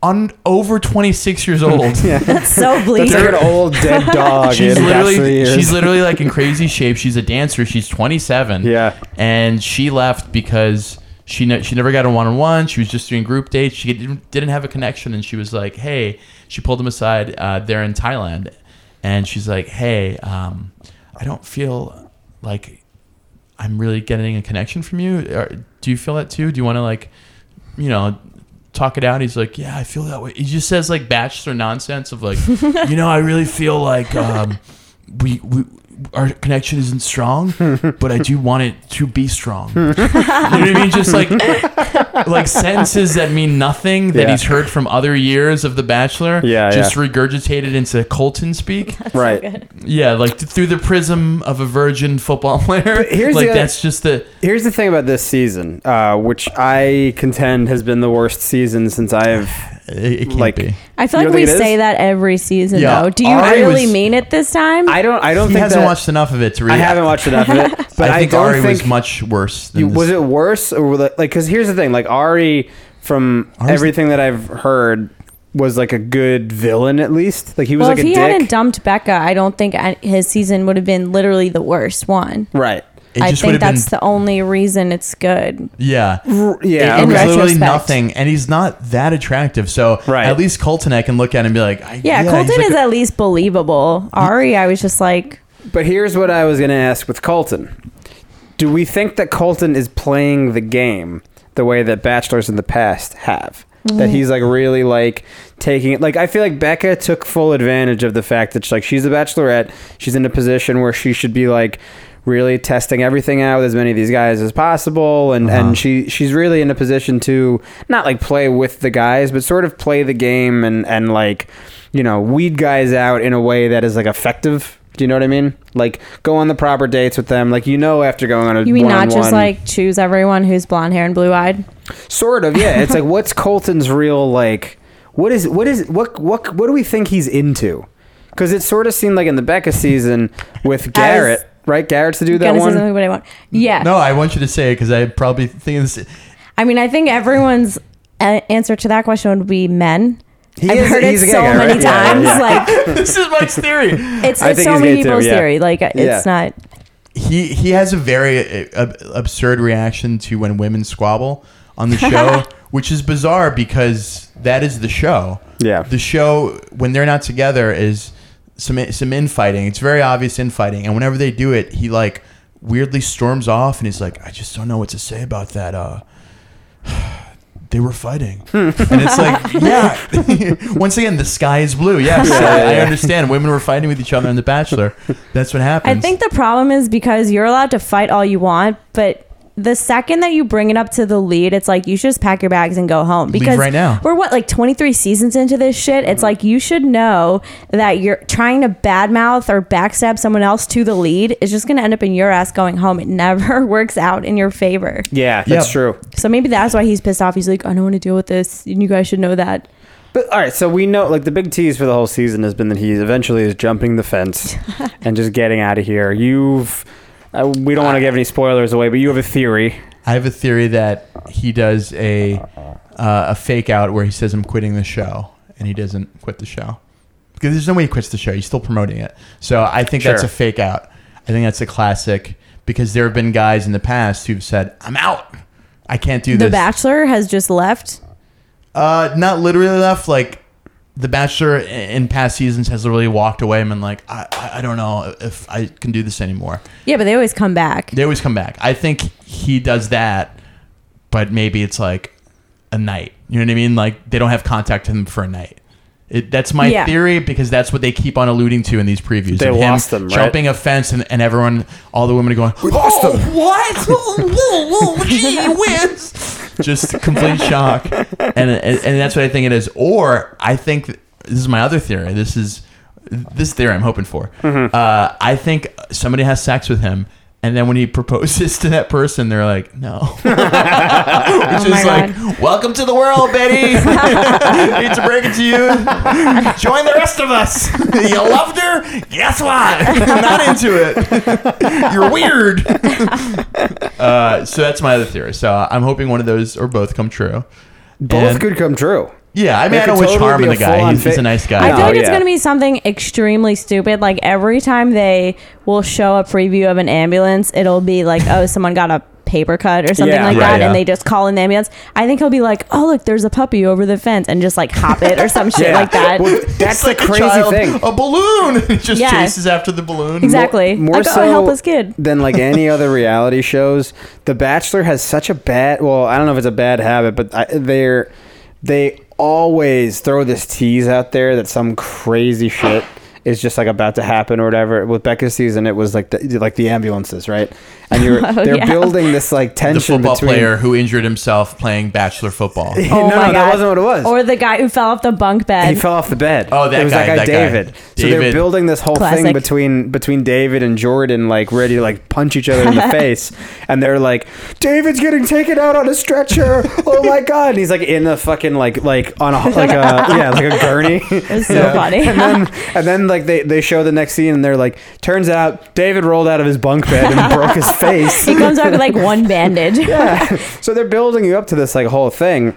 on over 26 years old. That's so bleak. That's like an old dead dog She's in Bachelor literally years. she's literally like in crazy shape. She's a dancer. She's 27. Yeah. and she left because she ne- she never got a one on one. She was just doing group dates. She didn't, didn't have a connection, and she was like, "Hey," she pulled him aside. Uh, they're in Thailand, and she's like, "Hey, um, I don't feel like." I'm really getting a connection from you. Or, do you feel that too? Do you want to like, you know, talk it out? He's like, yeah, I feel that way. He just says like bachelor nonsense of like, you know, I really feel like um, we we. Our connection isn't strong, but I do want it to be strong. you know what I mean? Just like like sentences that mean nothing that Yeah. he's heard from other years of The Bachelor. Yeah, just yeah. regurgitated into Colton speak. right. Yeah, like through the prism of a virgin football player. here's like the- that's just the Here's the thing about this season, uh, which I contend has been the worst season since I've. It, it can't Like- be. I feel You like we say that every season, Yeah, though. Do you Ari really was- mean it this time? I don't. I don't He think hasn't that, watched enough of it to read. I haven't watched enough of it, but I I, think don't Ari think was much worse. Than You- this. was it worse or like because here's the thing like Ari from Ari's- everything that I've heard was like a good villain at least like he was well, like if a he dick hadn't dumped Becca, I don't think his season would have been literally the worst one. right It I think would have that's been. the only reason it's good. yeah. R- yeah it, In was okay. literally nothing, and he's not that attractive. So Right. at least Colton, I can look at him and be like, I, Yeah, he's Colton like is a- at least believable. Ari, I was just like, but here's what I was gonna ask with Colton do we think that Colton is playing the game the way that bachelors in the past have that mm-hmm. he's like really like taking it like I feel like Becca took full advantage of the fact that she's like she's a bachelorette she's in a position where she should be like really testing everything out with as many of these guys as possible and Uh-huh. and she she's really in a position to not like play with the guys but sort of play the game and and like you know weed guys out in a way that is like effective do you know what I mean? Like go on the proper dates with them. Like you know after going on a you mean not just like choose everyone who's blonde hair and blue eyed? Sort of, yeah. It's like what's Colton's real like? What is what is what what what do we think he's into? Because it sort of seemed like in the Becca season with Garrett, right? Garrett's to do that Gonna say one. something, but I want. Yeah. No, I want you to say it because I probably think this. I mean, I think everyone's uh, answer to that question would be men. He I've is- heard it he's a gay so guy, many right? Yeah, times. yeah. Like this is Mike's theory. it's, I it's think so he's many gay too, people's yeah. theory. Like it's Yeah. not. he he has a very uh, ab- absurd reaction to when women squabble on the show, which is bizarre because that is the show. Yeah. the show when they're not together is some some infighting. It's very obvious infighting, and whenever they do it, he like weirdly storms off, and he's like, "I just don't know what to say about that." Uh, they were fighting, and it's like, yeah. Once again, the sky is blue. Yes, Yeah, I, yeah, I understand. Women were fighting with each other in The Bachelor. That's what happens. I think the problem is because you're allowed to fight all you want, but the second that you bring it up to the lead, it's like you should just pack your bags and go home. Leave Because right now. we're what like 23 seasons into this shit. It's mm-hmm. like you should know that you're trying to badmouth or backstab someone else to the lead is just going to end up in your ass going home. It never works out in your favor. Yeah, that's Yeah. true. So maybe that's why he's pissed off. He's like, I don't want to deal with this, and you guys should know that. But all right, so we know like the big tease for the whole season has been that he eventually is jumping the fence and just getting out of here. You've uh, we don't want to give any spoilers away, but you have a theory. I have a theory that he does a uh, a fake out where he says I'm quitting the show and he doesn't quit the show because there's no way he quits the show. He's still promoting it. So I think that's a fake out. I think that's a classic because there have been guys in the past who've said I'm out. I can't do this. The this. Bachelor has just left. uh, not literally left. Like the Bachelor in past seasons has literally walked away and been like, I, I, I don't know if I can do this anymore. Yeah, but they always come back. They always come back. I think he does that, but maybe it's like a night. You know what I mean? Like they don't have contact with him for a night. It, that's my Yeah. theory because that's what they keep on alluding to in these previews. They of lost them, right? jumping a fence and, and everyone, all the women are going, "We lost oh, them." What? whoa, whoa, gee whiz!" Just complete shock, and, and and that's what I think it is. Or I think this is my other theory. This is this theory I'm hoping for. Mm-hmm. Uh, I think somebody has sex with him, and then when he proposes to that person, they're like, "No," which Oh is my like, God. "Welcome to the world, Betty. Need to break it to you. Join the rest of us. you loved her. Guess what? I'm not into it. You're weird." Uh, so that's my other theory. So I'm hoping one of those or both come true. Both And- could come true. Yeah, I mean, It I don't wish totally harm be in a the guy. full-on He's, he's a fa- nice I guy. No, feel like oh, it's yeah. going to be something extremely stupid. Like every time they will show a preview of an ambulance, it'll be like, oh, someone got a paper cut or something Yeah. like Right, that, yeah. and they just call in the ambulance. I think he'll be like, "Oh, look, there's a puppy over the fence," and just like hop it or some shit Yeah. like that. Well, that's It's the like a crazy child, thing. A balloon. It just Yeah. chases after the balloon. exactly. More like, oh, so a helpless kid. than like any other reality shows. The Bachelor has such a bad. Well, I don't know if it's a bad habit, but I, they're they always throw this tease out there that some crazy shit is just like about to happen or whatever. With Becca's season, it was like the like the ambulances, right? And you're Oh, they're yeah. building this like tension. The tension football between. player who injured himself playing bachelor football. Oh no, my no, God. that wasn't what it was. Or the guy who fell off the bunk bed. he fell off the bed. Oh, that it was guy, that guy, that guy. David. So they're building this whole thing between between David and Jordan, like ready to like punch each other in the face, and they're like, "David's getting taken out on a stretcher. Oh my god!" And he's like in the fucking like like on a like a yeah like a gurney. it was so funny. and then and then like they they show the next scene, and they're like, "Turns out David rolled out of his bunk bed and broke his face." he comes out with like one bandage. yeah. So they're building you up to this like whole thing.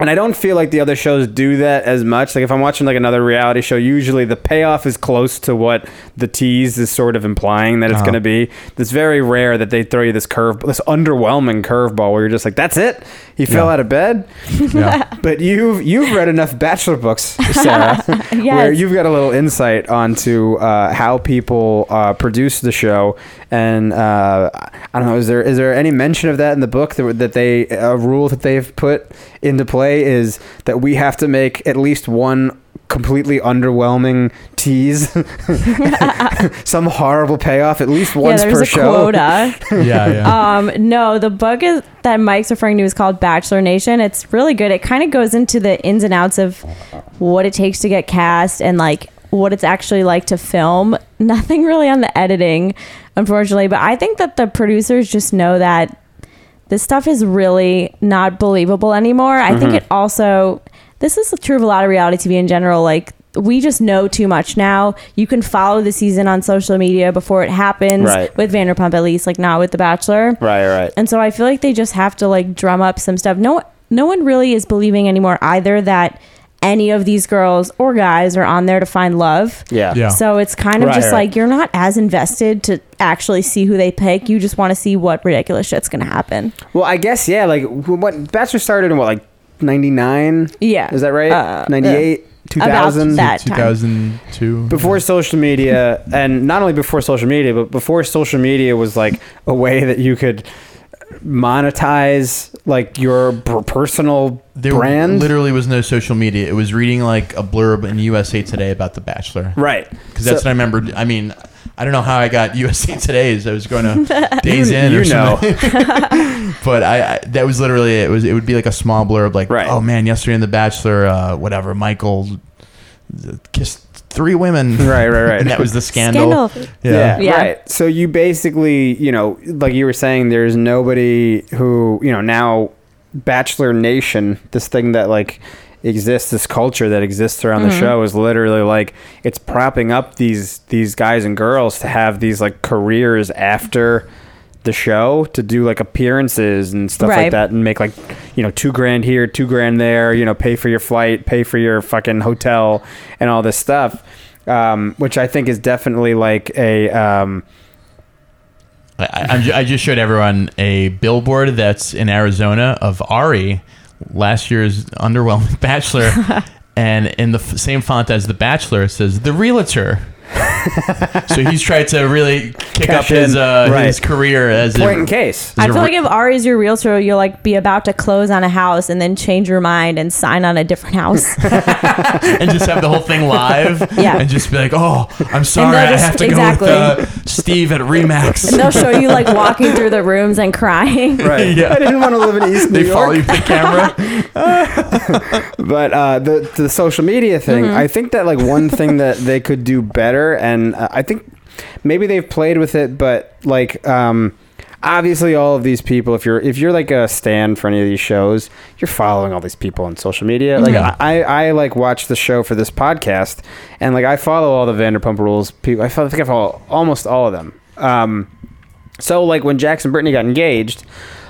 And I don't feel like the other shows do that as much. Like if I'm watching like another reality show, usually the payoff is close to what the tease is sort of implying that it's Uh-huh. going to be. It's very rare that they throw you this curve, this underwhelming curveball where you're just like, "That's it? He fell out of bed." Yeah. But you've you've read enough Bachelor books, Sarah, where you've got a little insight onto uh, how people uh, produce the show. And uh, I don't know, is there is there any mention of that in the book that, that they a rule that they've put into play is that we have to make at least one completely underwhelming tease, some horrible payoff at least yeah, once there's per a show. quota. Yeah. Yeah. um, no, the book is, that Mike's referring to is called Bachelor Nation. It's really good. It kind of goes into the ins and outs of what it takes to get cast and like what it's actually like to film. Nothing really on the editing, unfortunately. But I think that the producers just know that this stuff is really not believable anymore. I Mm-hmm. think it also this is true of a lot of reality TV in general. Like we just know too much now. You can follow the season on social media before it happens Right. with Vanderpump at least, like not with The Bachelor. Right, right. And so I feel like they just have to like drum up some stuff. No no one really is believing anymore either that any of these girls or guys are on there to find love. Yeah. Yeah. So it's kind of Right, just right. like you're not as invested to actually see who they pick. You just want to see what ridiculous shit's going to happen. Well, I guess yeah. Like what Bachelor started in what like ninety nine. Yeah. Is that right? Uh, 98, About 2000? that time. 2002. Before social media, and not only before social media, but before social media was like a way that you could monetize like your personal There brand. literally was no social media. It was reading like a blurb in USA Today about The Bachelor. Right. Because that's So- what I remember. I mean, I don't know how I got USA Today's. I was going to Days You- In you or know. something. but I, I that was literally it. it. Was it would be like a small blurb like, Right. oh man, yesterday in The Bachelor, uh, whatever, Michael kissed three women. Right, right, right. and that was the scandal. Scandal. Yeah, Yeah. right. So you basically, you know, like you were saying, there's nobody who, you know, now Bachelor Nation, this thing that like exists, this culture that exists around the mm-hmm. show is literally like it's propping up these these guys and girls to have these like careers after the show to do like appearances and stuff like that and make like you know two grand here two grand there you know pay for your flight pay for your fucking hotel and all this stuff um, which i think is definitely like a um, I, I'm ju- I just showed everyone a billboard that's in Arizona of Ari, last year's underwhelming Bachelor, and in the f- same font as The Bachelor it says The Realtor. so he's tried to really kick up his in. uh, Right. his career as a, point in case I Is feel it like if Ari's your realtor, you'll like be about to close on a house and then change your mind and sign on a different house. and just have the whole thing live. Yeah. And just be like, oh, I'm sorry, they'll I just- have to exactly. go with uh, Steve at Remax. and they'll show you like walking through the rooms and crying. right Yeah. i didn't want to live in east new they follow york you with the camera. but uh, the the social media thing, Mm-hmm. I think that like one thing that they could do better, and uh, I think maybe they've played with it, but like um, obviously all of these people, if you're if you're like a stand for any of these shows, you're following all these people on social media. Like Yeah. I, I like watch the show for this podcast, and like I follow all the Vanderpump Rules people. I think I follow almost all of them. Um, so like when Jax and Brittany got engaged,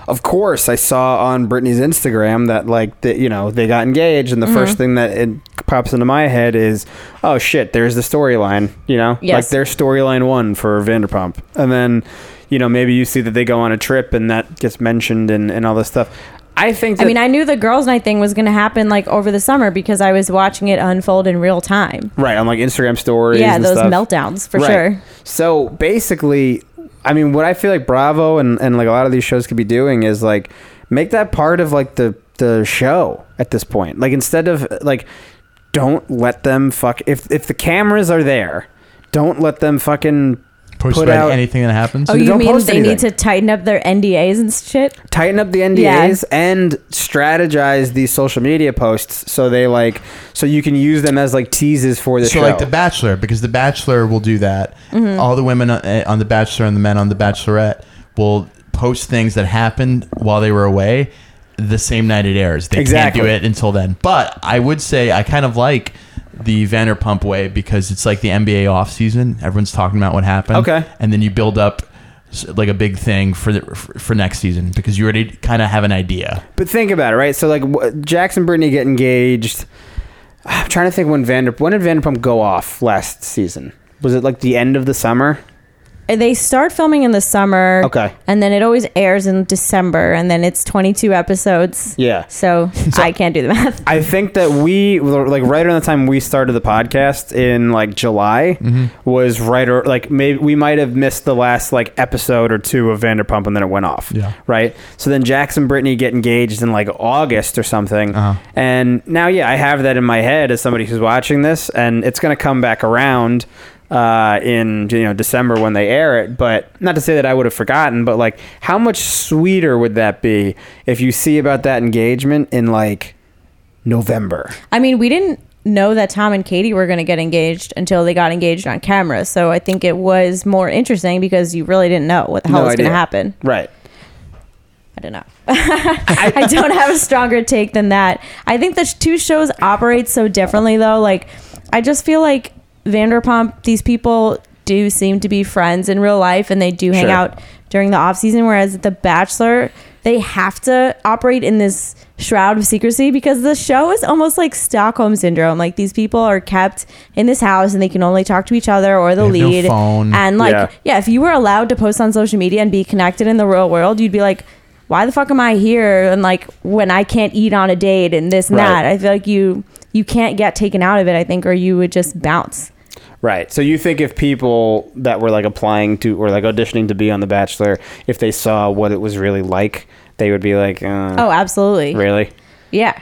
of course I saw on Brittany's Instagram that like that you know they got engaged, and the first mm-hmm. thing that it pops into my head is, oh shit, there's the storyline. You know, Yes. like there's storyline one for Vanderpump, and then you know, maybe you see that they go on a trip and that gets mentioned and, and all this stuff. I think. That, I mean, I knew the girls' night thing was going to happen like over the summer because I was watching it unfold in real time. right on like Instagram stories. Yeah, those stuff. meltdowns for Right. sure. So basically, I mean, what I feel like Bravo and, and like a lot of these shows could be doing is like make that part of like the the show at this point. Like instead of like, don't let them fuck. If if the cameras are there, don't let them fucking put about out- anything that happens. Oh, So you don't mean they anything. need to tighten up their NDAs and shit? tighten up the NDAs and strategize these social media posts so they like so you can use them as like teases for the so show. like the Bachelor, because the Bachelor will do that. Mm-hmm. All the women on eh, on the Bachelor and the men on the Bachelorette will post things that happened while they were away. The same night it airs, they Exactly. can't do it until then. But I would say I kind of like the Vanderpump way because it's like the NBA off season. Everyone's talking about what happened. Okay. and then you build up like a big thing for the, for, next season because you already kind of have an idea. But think about it, right? So like Jax and Brittany get engaged. I'm trying to think when Vander when did Vanderpump go off last season? Was it like the end of the summer? They start filming in the summer. Okay. And then it always airs in December, and then it's 22 episodes. Yeah. So, I can't do the math. I think that we like right around the time we started the podcast in like July was right or like maybe we might have missed the last like episode or two of Vanderpump and then it went off. Yeah. Right. So then Jax and Brittany get engaged in like August or something. Uh-huh. And now yeah, I have that in my head as somebody who's watching this and it's gonna come back around uh, in you know December when they air it. But not to say that I would have forgotten, but like how much sweeter would that be if you see about that engagement in like November? I mean, we didn't know that Tom and Katie were going to get engaged until they got engaged on camera. So, I think it was more interesting because you really didn't know what the hell No was going to happen. Right. I don't know. I don't have a stronger take than that. I think the sh- two shows operate so differently, though. Like, I just feel like Vanderpump, these people do seem to be friends in real life and they do hang Sure. out during the off season. Whereas The Bachelor, they have to operate in this shroud of secrecy because the show is almost like Stockholm syndrome. Like, these people are kept in this house and they can only talk to each other or the They have no lead. phone. And, like, Yeah. yeah, if you were allowed to post on social media and be connected in the real world, you'd be like, why the fuck am I here? And like when I can't eat on a date and this and Right. that, I feel like you you can't get taken out of it. I think, or you would just bounce. Right. So you think if people that were like applying to or like auditioning to be on The Bachelor, if they saw what it was really like, they would be like, uh, Oh, absolutely. really? Yeah.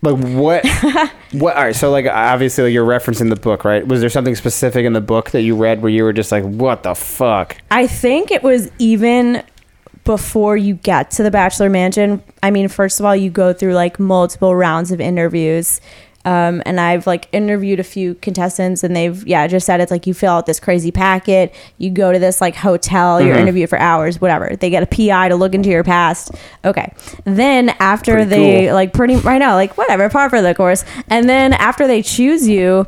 Like what? what? All right. So like obviously like, you're referencing the book, right? Was there something specific in the book that you read where you were just like, what the fuck? I think it was even before you get to the Bachelor Mansion. I mean, first of all, you go through like multiple rounds of interviews. Um, and I've like interviewed a few contestants, and they've yeah just said it's like you fill out this crazy packet, you go to this like hotel, you're interviewed for hours, whatever. They get a PI to look into your past. Okay, then after Pretty they cool. like pretty right now like whatever par for the course, and then after they choose you,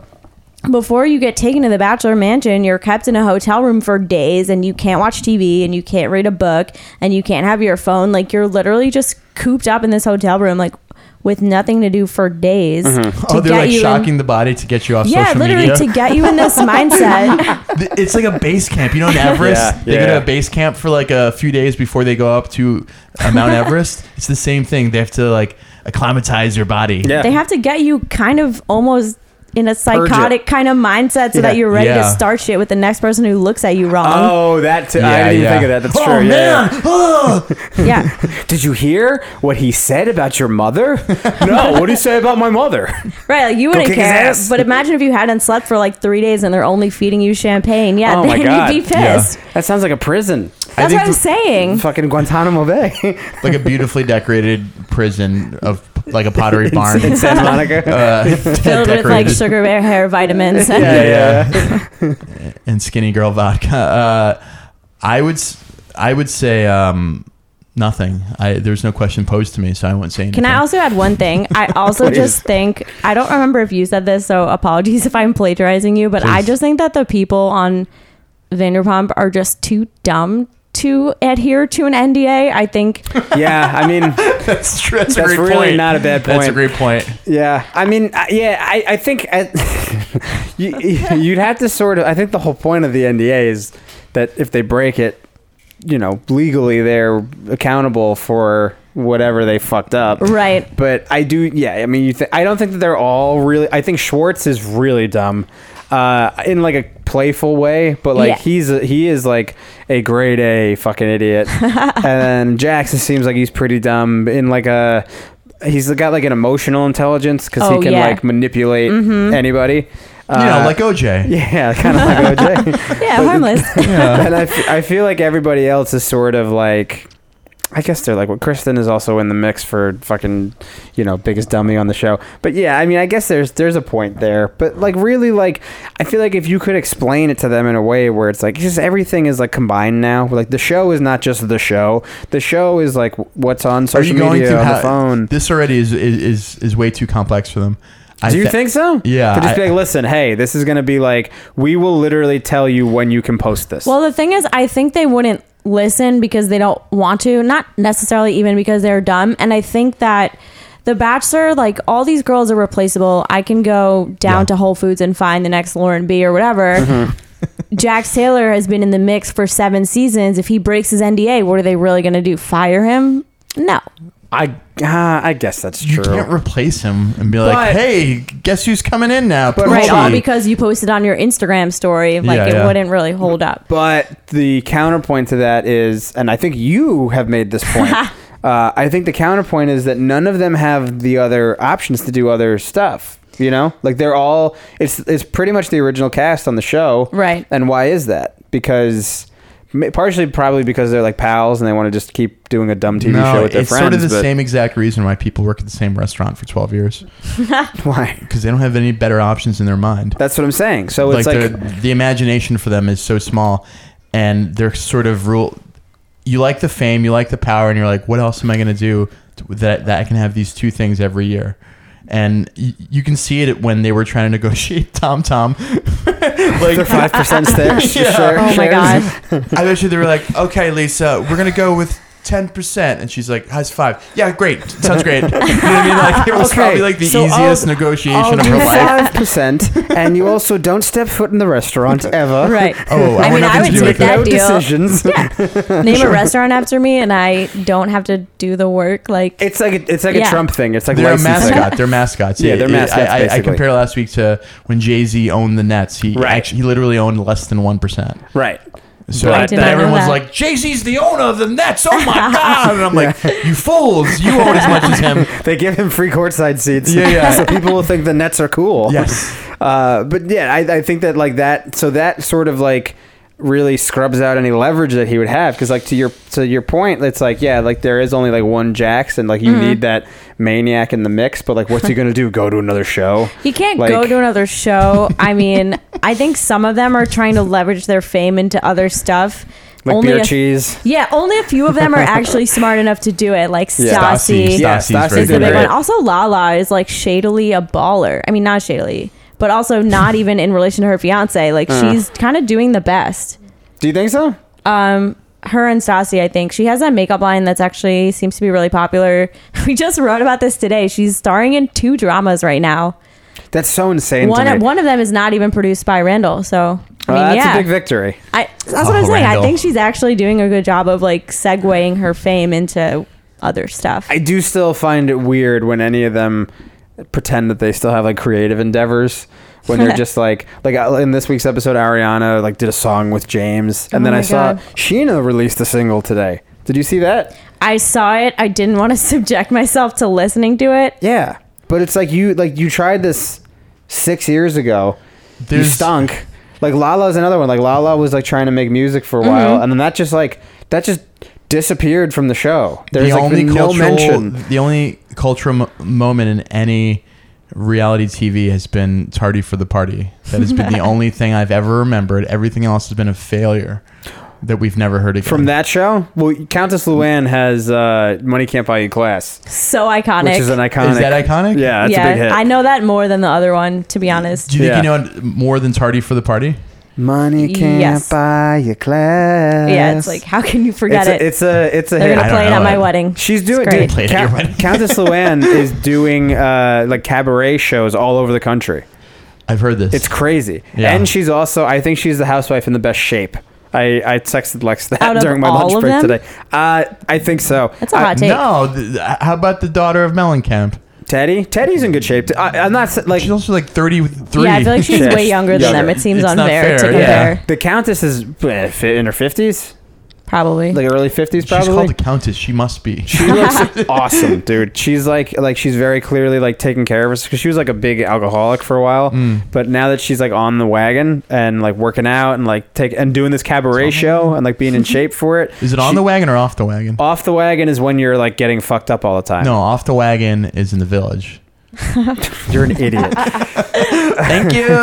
before you get taken to the bachelor mansion you're kept in a hotel room for days and you can't watch tv and you can't read a book and you can't have your phone like you're literally just cooped up in this hotel room like with nothing to do for days to Oh, they're get like you in- shocking the body to get you off yeah social literally media. to get you in this mindset it's like a base camp. You know, in Everest, Yeah, they go to a base camp for like a few days before they go up to uh, Mount Everest. it's the same thing. They have to like acclimatize your body. Yeah. they have to get you kind of almost in a psychotic kind of mindset so Yeah. that you're ready to start shit with the next person who looks at you wrong Oh, that too. I didn't even yeah. think of that. That's oh true. Yeah. man! Oh! yeah Did you hear what he said about your mother? no. What did he say about my mother? Right, like you wouldn't care. But imagine if you hadn't slept for like three days and they're only feeding you champagne. Yeah, Oh then my God. you'd be Yeah. pissed. That sounds like a prison. That's think what I'm saying. Fucking Guantanamo Bay. like a beautifully decorated prison of like a pottery barn. in Santa Monica. uh, Filled with like sugar bear hair vitamins. and- yeah, yeah. and skinny girl vodka. Uh, I would I would say um, nothing. I there's no question posed to me, so I won't say anything. Can I also add one thing? I also just think I don't remember if you said this, so apologies if I'm plagiarizing you, but I just think that the people on Vanderpump are just too dumb to adhere to an NDA. I think Yeah, I mean, That's true. That's, That's a great really point. not a bad point. That's a great point. yeah, I mean, I- yeah, I, I think I, you, you'd have to sort of. I think the whole point of the NDA is that if they break it, you know, legally they're accountable for whatever they fucked up. Right. But I do, yeah. I mean, you th- I don't think that they're all really. I think Schwartz is really dumb, uh, in like a playful way. But like Yeah. he's a, he is like a grade A fucking idiot. and then Jax seems like he's pretty dumb in like a. He's got like an emotional intelligence because Oh, he can yeah. like manipulate Mm-hmm. anybody. You know, like OJ. yeah, kind of like OJ. Yeah, harmless. yeah. and I, f- I feel like everybody else is sort of like I guess they're like well Kristen is also in the mix for fucking you know biggest dummy on the show but yeah I mean I guess there's there's a point there but like really like I feel like if you could explain it to them in a way where it's like just everything is like combined now like the show is not just the show the show is like what's on Are social you going media to on have the phone This already is is is, is way too complex for them. I do you thi- think so? Yeah, To just be like, listen, hey, this is gonna be like, we will literally tell you when you can post this. Well, the thing is, I think they wouldn't listen because they don't want to, not necessarily even because they're dumb. And I think that The Bachelor, like all these girls are replaceable. I can go down Yeah. to Whole Foods and find the next Lauren B or whatever. Mm-hmm. Jax Taylor has been in the mix for seven seasons. If he breaks his NDA, what are they really going to do? Fire him? No. I, uh, I guess that's You true. can't replace him and be like, But- "Hey, guess who's coming in now?" But- Right, all Poochie." because you posted on your Instagram story. Like Yeah, it yeah. wouldn't really hold up. But the counterpoint to that is, and I think you have made this point. uh, I think the counterpoint is that none of them have the other options to do other stuff. You know, like they're all it's it's pretty much the original cast on the show, Right. And why is that? Because ma- partially probably because they're like pals and they want to just keep doing a dumb TV no, show with their it's friends. sort of the but same exact reason why people work at the same restaurant for 12 years Why? because they don't have any better options in their mind. That's what I'm saying. So like, it's like, the, the imagination for them is so small and they're sort of rule you like the fame you like the power and you're like what else am i going to do that, that i can have these two things every year and you can see it when they were trying to negotiate tom tom like they're five percent share. share- Oh my shares. god. i bet you they were like okay lisa we're going to go with 10% and she's like how's five yeah great sounds great you know what i mean like it was Okay, probably like the so easiest I'll- negotiation I'll of her do life five percent, and you also don't step foot in the restaurant ever. Right. oh I want mean, I nothing would to do take with that no deal. decisions. Name a restaurant after me, and I don't have to do the work. Like It's like a, it's like a Trump thing. It's like they're a licensing. mascot. They're mascots. Yeah, they're It- it- mascots, I, I, I basically. compared last week to when Jay Z owned the Nets. He Right. actually he literally owned less than one percent. Right. So I that, did not know everyone that. like, Jay Z's the owner of the Nets. Oh my god! And I'm like, you fools! You own as much as him. They give him free courtside seats. Yeah, yeah. so people will think the Nets are cool. Yes. Uh, but yeah, I, I think that like that. So that sort of like really scrubs out any leverage that he would have because like to your to your point it's like yeah like there is only like one Jax like you Mm-hmm. need that maniac in the mix but like what's he gonna do go to another show he can't Like- go to another show. I mean, I think some of them are trying to leverage their fame into other stuff. like only beer a, cheese Yeah, only a few of them are actually smart enough to do it. Like Yeah. Stassi. Yeah, Stassi's Stassi's very is the good big one. Also, Lala is like shadily a baller. I mean, not shadily, but also not even in relation to her fiance. Like Uh. she's kind of doing the best. do you think so Um, her and Stassi, I think she has that makeup line that's actually seems to be really popular. We just wrote about this today. She's starring in two dramas right now. that's so insane to One me. one of them is not even produced by Randall. So I Well, mean, that's yeah, a big victory I, that's what I'm Oh, saying. I think she's actually doing a good job of like segueing her fame into other stuff. I do still find it weird when any of them pretend that they still have like creative endeavors when they're just like like uh, in this week's episode Ariana like did a song with James and Oh then my I saw God. Scheana released a single today. Did you see that? I saw it. I didn't want to subject myself to listening to it. Yeah. But it's like you like you tried this 6 years ago. you stunk. Like Lala's another one. Like Lala was like trying to make music for a Mm-hmm. while and then that just like that just disappeared from the show. There's the like only been no mention. the only cultural mo- moment in any reality TV has been "Tardy for the Party." That has been the only thing I've ever remembered. Everything else has been a failure that we've never heard again. From that show? Well, Countess Luann has uh, Money Can't Buy You Class, So iconic. which is an iconic. is that iconic? Yeah, that's yeah, a big hit. I know that more than the other one, to be honest. Do you think Yeah. you know more than "Tardy for the Party"? Money can't Yes. buy you class. Yeah, it's like how can you forget it's it? it's a it's a They're hit. gonna play it at my wedding. She's doing great. dude, Play it at your wedding. Countess Luann is doing uh, like cabaret shows all over the country. I've heard this. It's crazy. Yeah. And she's also I think she's the housewife in the best shape I, I texted Lex that Out during my lunch break them? today. Uh, I think so. That's a I- hot take. No, th- how about the daughter of Mellencamp? Teddi, Teddi's in good shape. I, I'm not s- like She's also like 33. Yeah, I feel like she's way younger than younger. them. It seems It's not unfair to fair, yeah. compare. the Countess is eh, fi- in her fifties, Probably. like early fifties, probably. She's probably. called the Countess. She must be. She looks awesome, dude. She's like like she's very clearly like taking care of herself because she was like a big alcoholic for a while. Mm. But now that she's like on the wagon and like working out and like take and doing this cabaret show and like being in shape for it. Is it on she- the wagon or off the wagon? Off the wagon is when you're like getting fucked up all the time. No, off the wagon is in the village. you're an idiot. Thank you.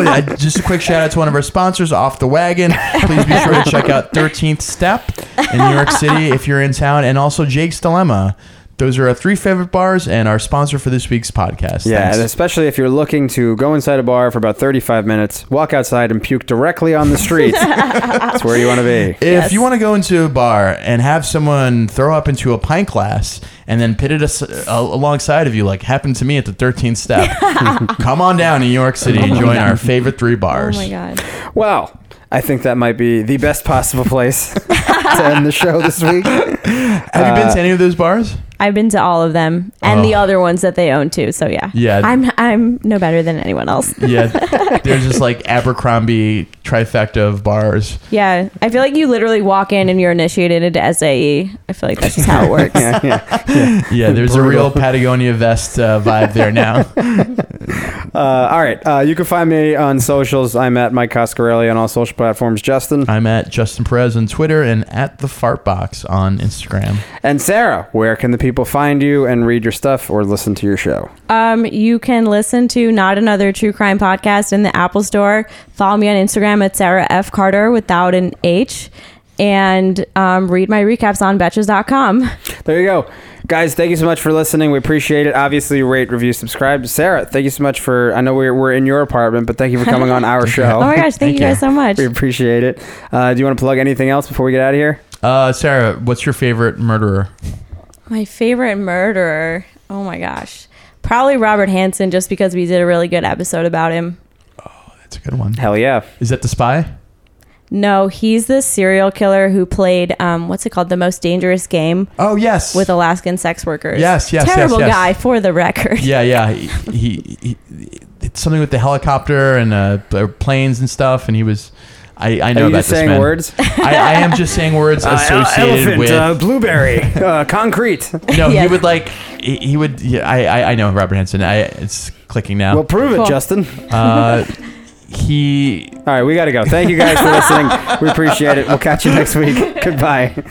Uh, Just a quick shout out to one of our sponsors, Off the Wagon. Please be sure to check out 13th Step in New York City if you're in town, and also Jake's Dilemma. Those are our three favorite bars and our sponsor for this week's podcast. Yeah, Thanks. and especially if you're looking to go inside a bar for about 35 minutes, walk outside and puke directly on the street. That's where you want to be. If Yes. you want to go into a bar and have someone throw up into a pint glass and then pit it as- uh, alongside of you, like happened to me at the 13th step, come on down to New York City and join our favorite three bars. Oh my god. Well, I think that might be the best possible place to end the show this week. Have you been to any of those bars? I've been to all of them and the Oh. other ones that they own too. So yeah. Yeah. I'm I'm no better than anyone else. Yeah, there's just like Abercrombie trifecta of bars. Yeah. I feel like you literally walk in and you're initiated into SAE. I feel like that's just how it works. Yeah, yeah. Yeah, there's a real Patagonia vest uh, vibe there now. Uh, all right. Uh, you can find me on socials. I'm at Mike Coscarelli on all social platforms. Justin I'm at Justin Perez on Twitter and at the Fart Box on Instagram. And Sarah. Where can the people find you and read your stuff or listen to your show? Um, you can listen to Not Another True Crime podcast in the Apple Store. Follow me on Instagram at Sarah F. Carter without an H. And um, read my recaps on betches.com. There you go. Guys, thank you so much for listening. We appreciate it. Obviously, rate, review, subscribe. Sarah, thank you so much for. I know we're, we're in your apartment, but thank you for coming on our show. Oh my gosh, thank, Thank you guys you. so much. We appreciate it. Uh, do you want to plug anything else before we get out of here? Uh, Sarah, what's your favorite murderer? My favorite murderer. Oh my gosh. Probably Robert Hansen just because we did a really good episode about him. Oh, that's a good one. Hell yeah. Is that the spy? No, he's the serial killer who played um, what's it called? The most dangerous game Oh yes. with Alaskan sex workers. Yes, yes, yes, Terrible yes. guy for the record. yeah, yeah. He, he, he it's something with the helicopter and uh, uh, planes and stuff, and he was. I, I know Are you about just this saying man. words? I, I am just saying words associated with. uh, blueberry, uh, concrete. no, he would like. He, he would. Yeah, I, I I know Robert Henson. I it's clicking now. Well, prove it, Justin. uh, he All right, we got to go. Thank you guys for listening. We appreciate it. We'll catch you next week. Goodbye.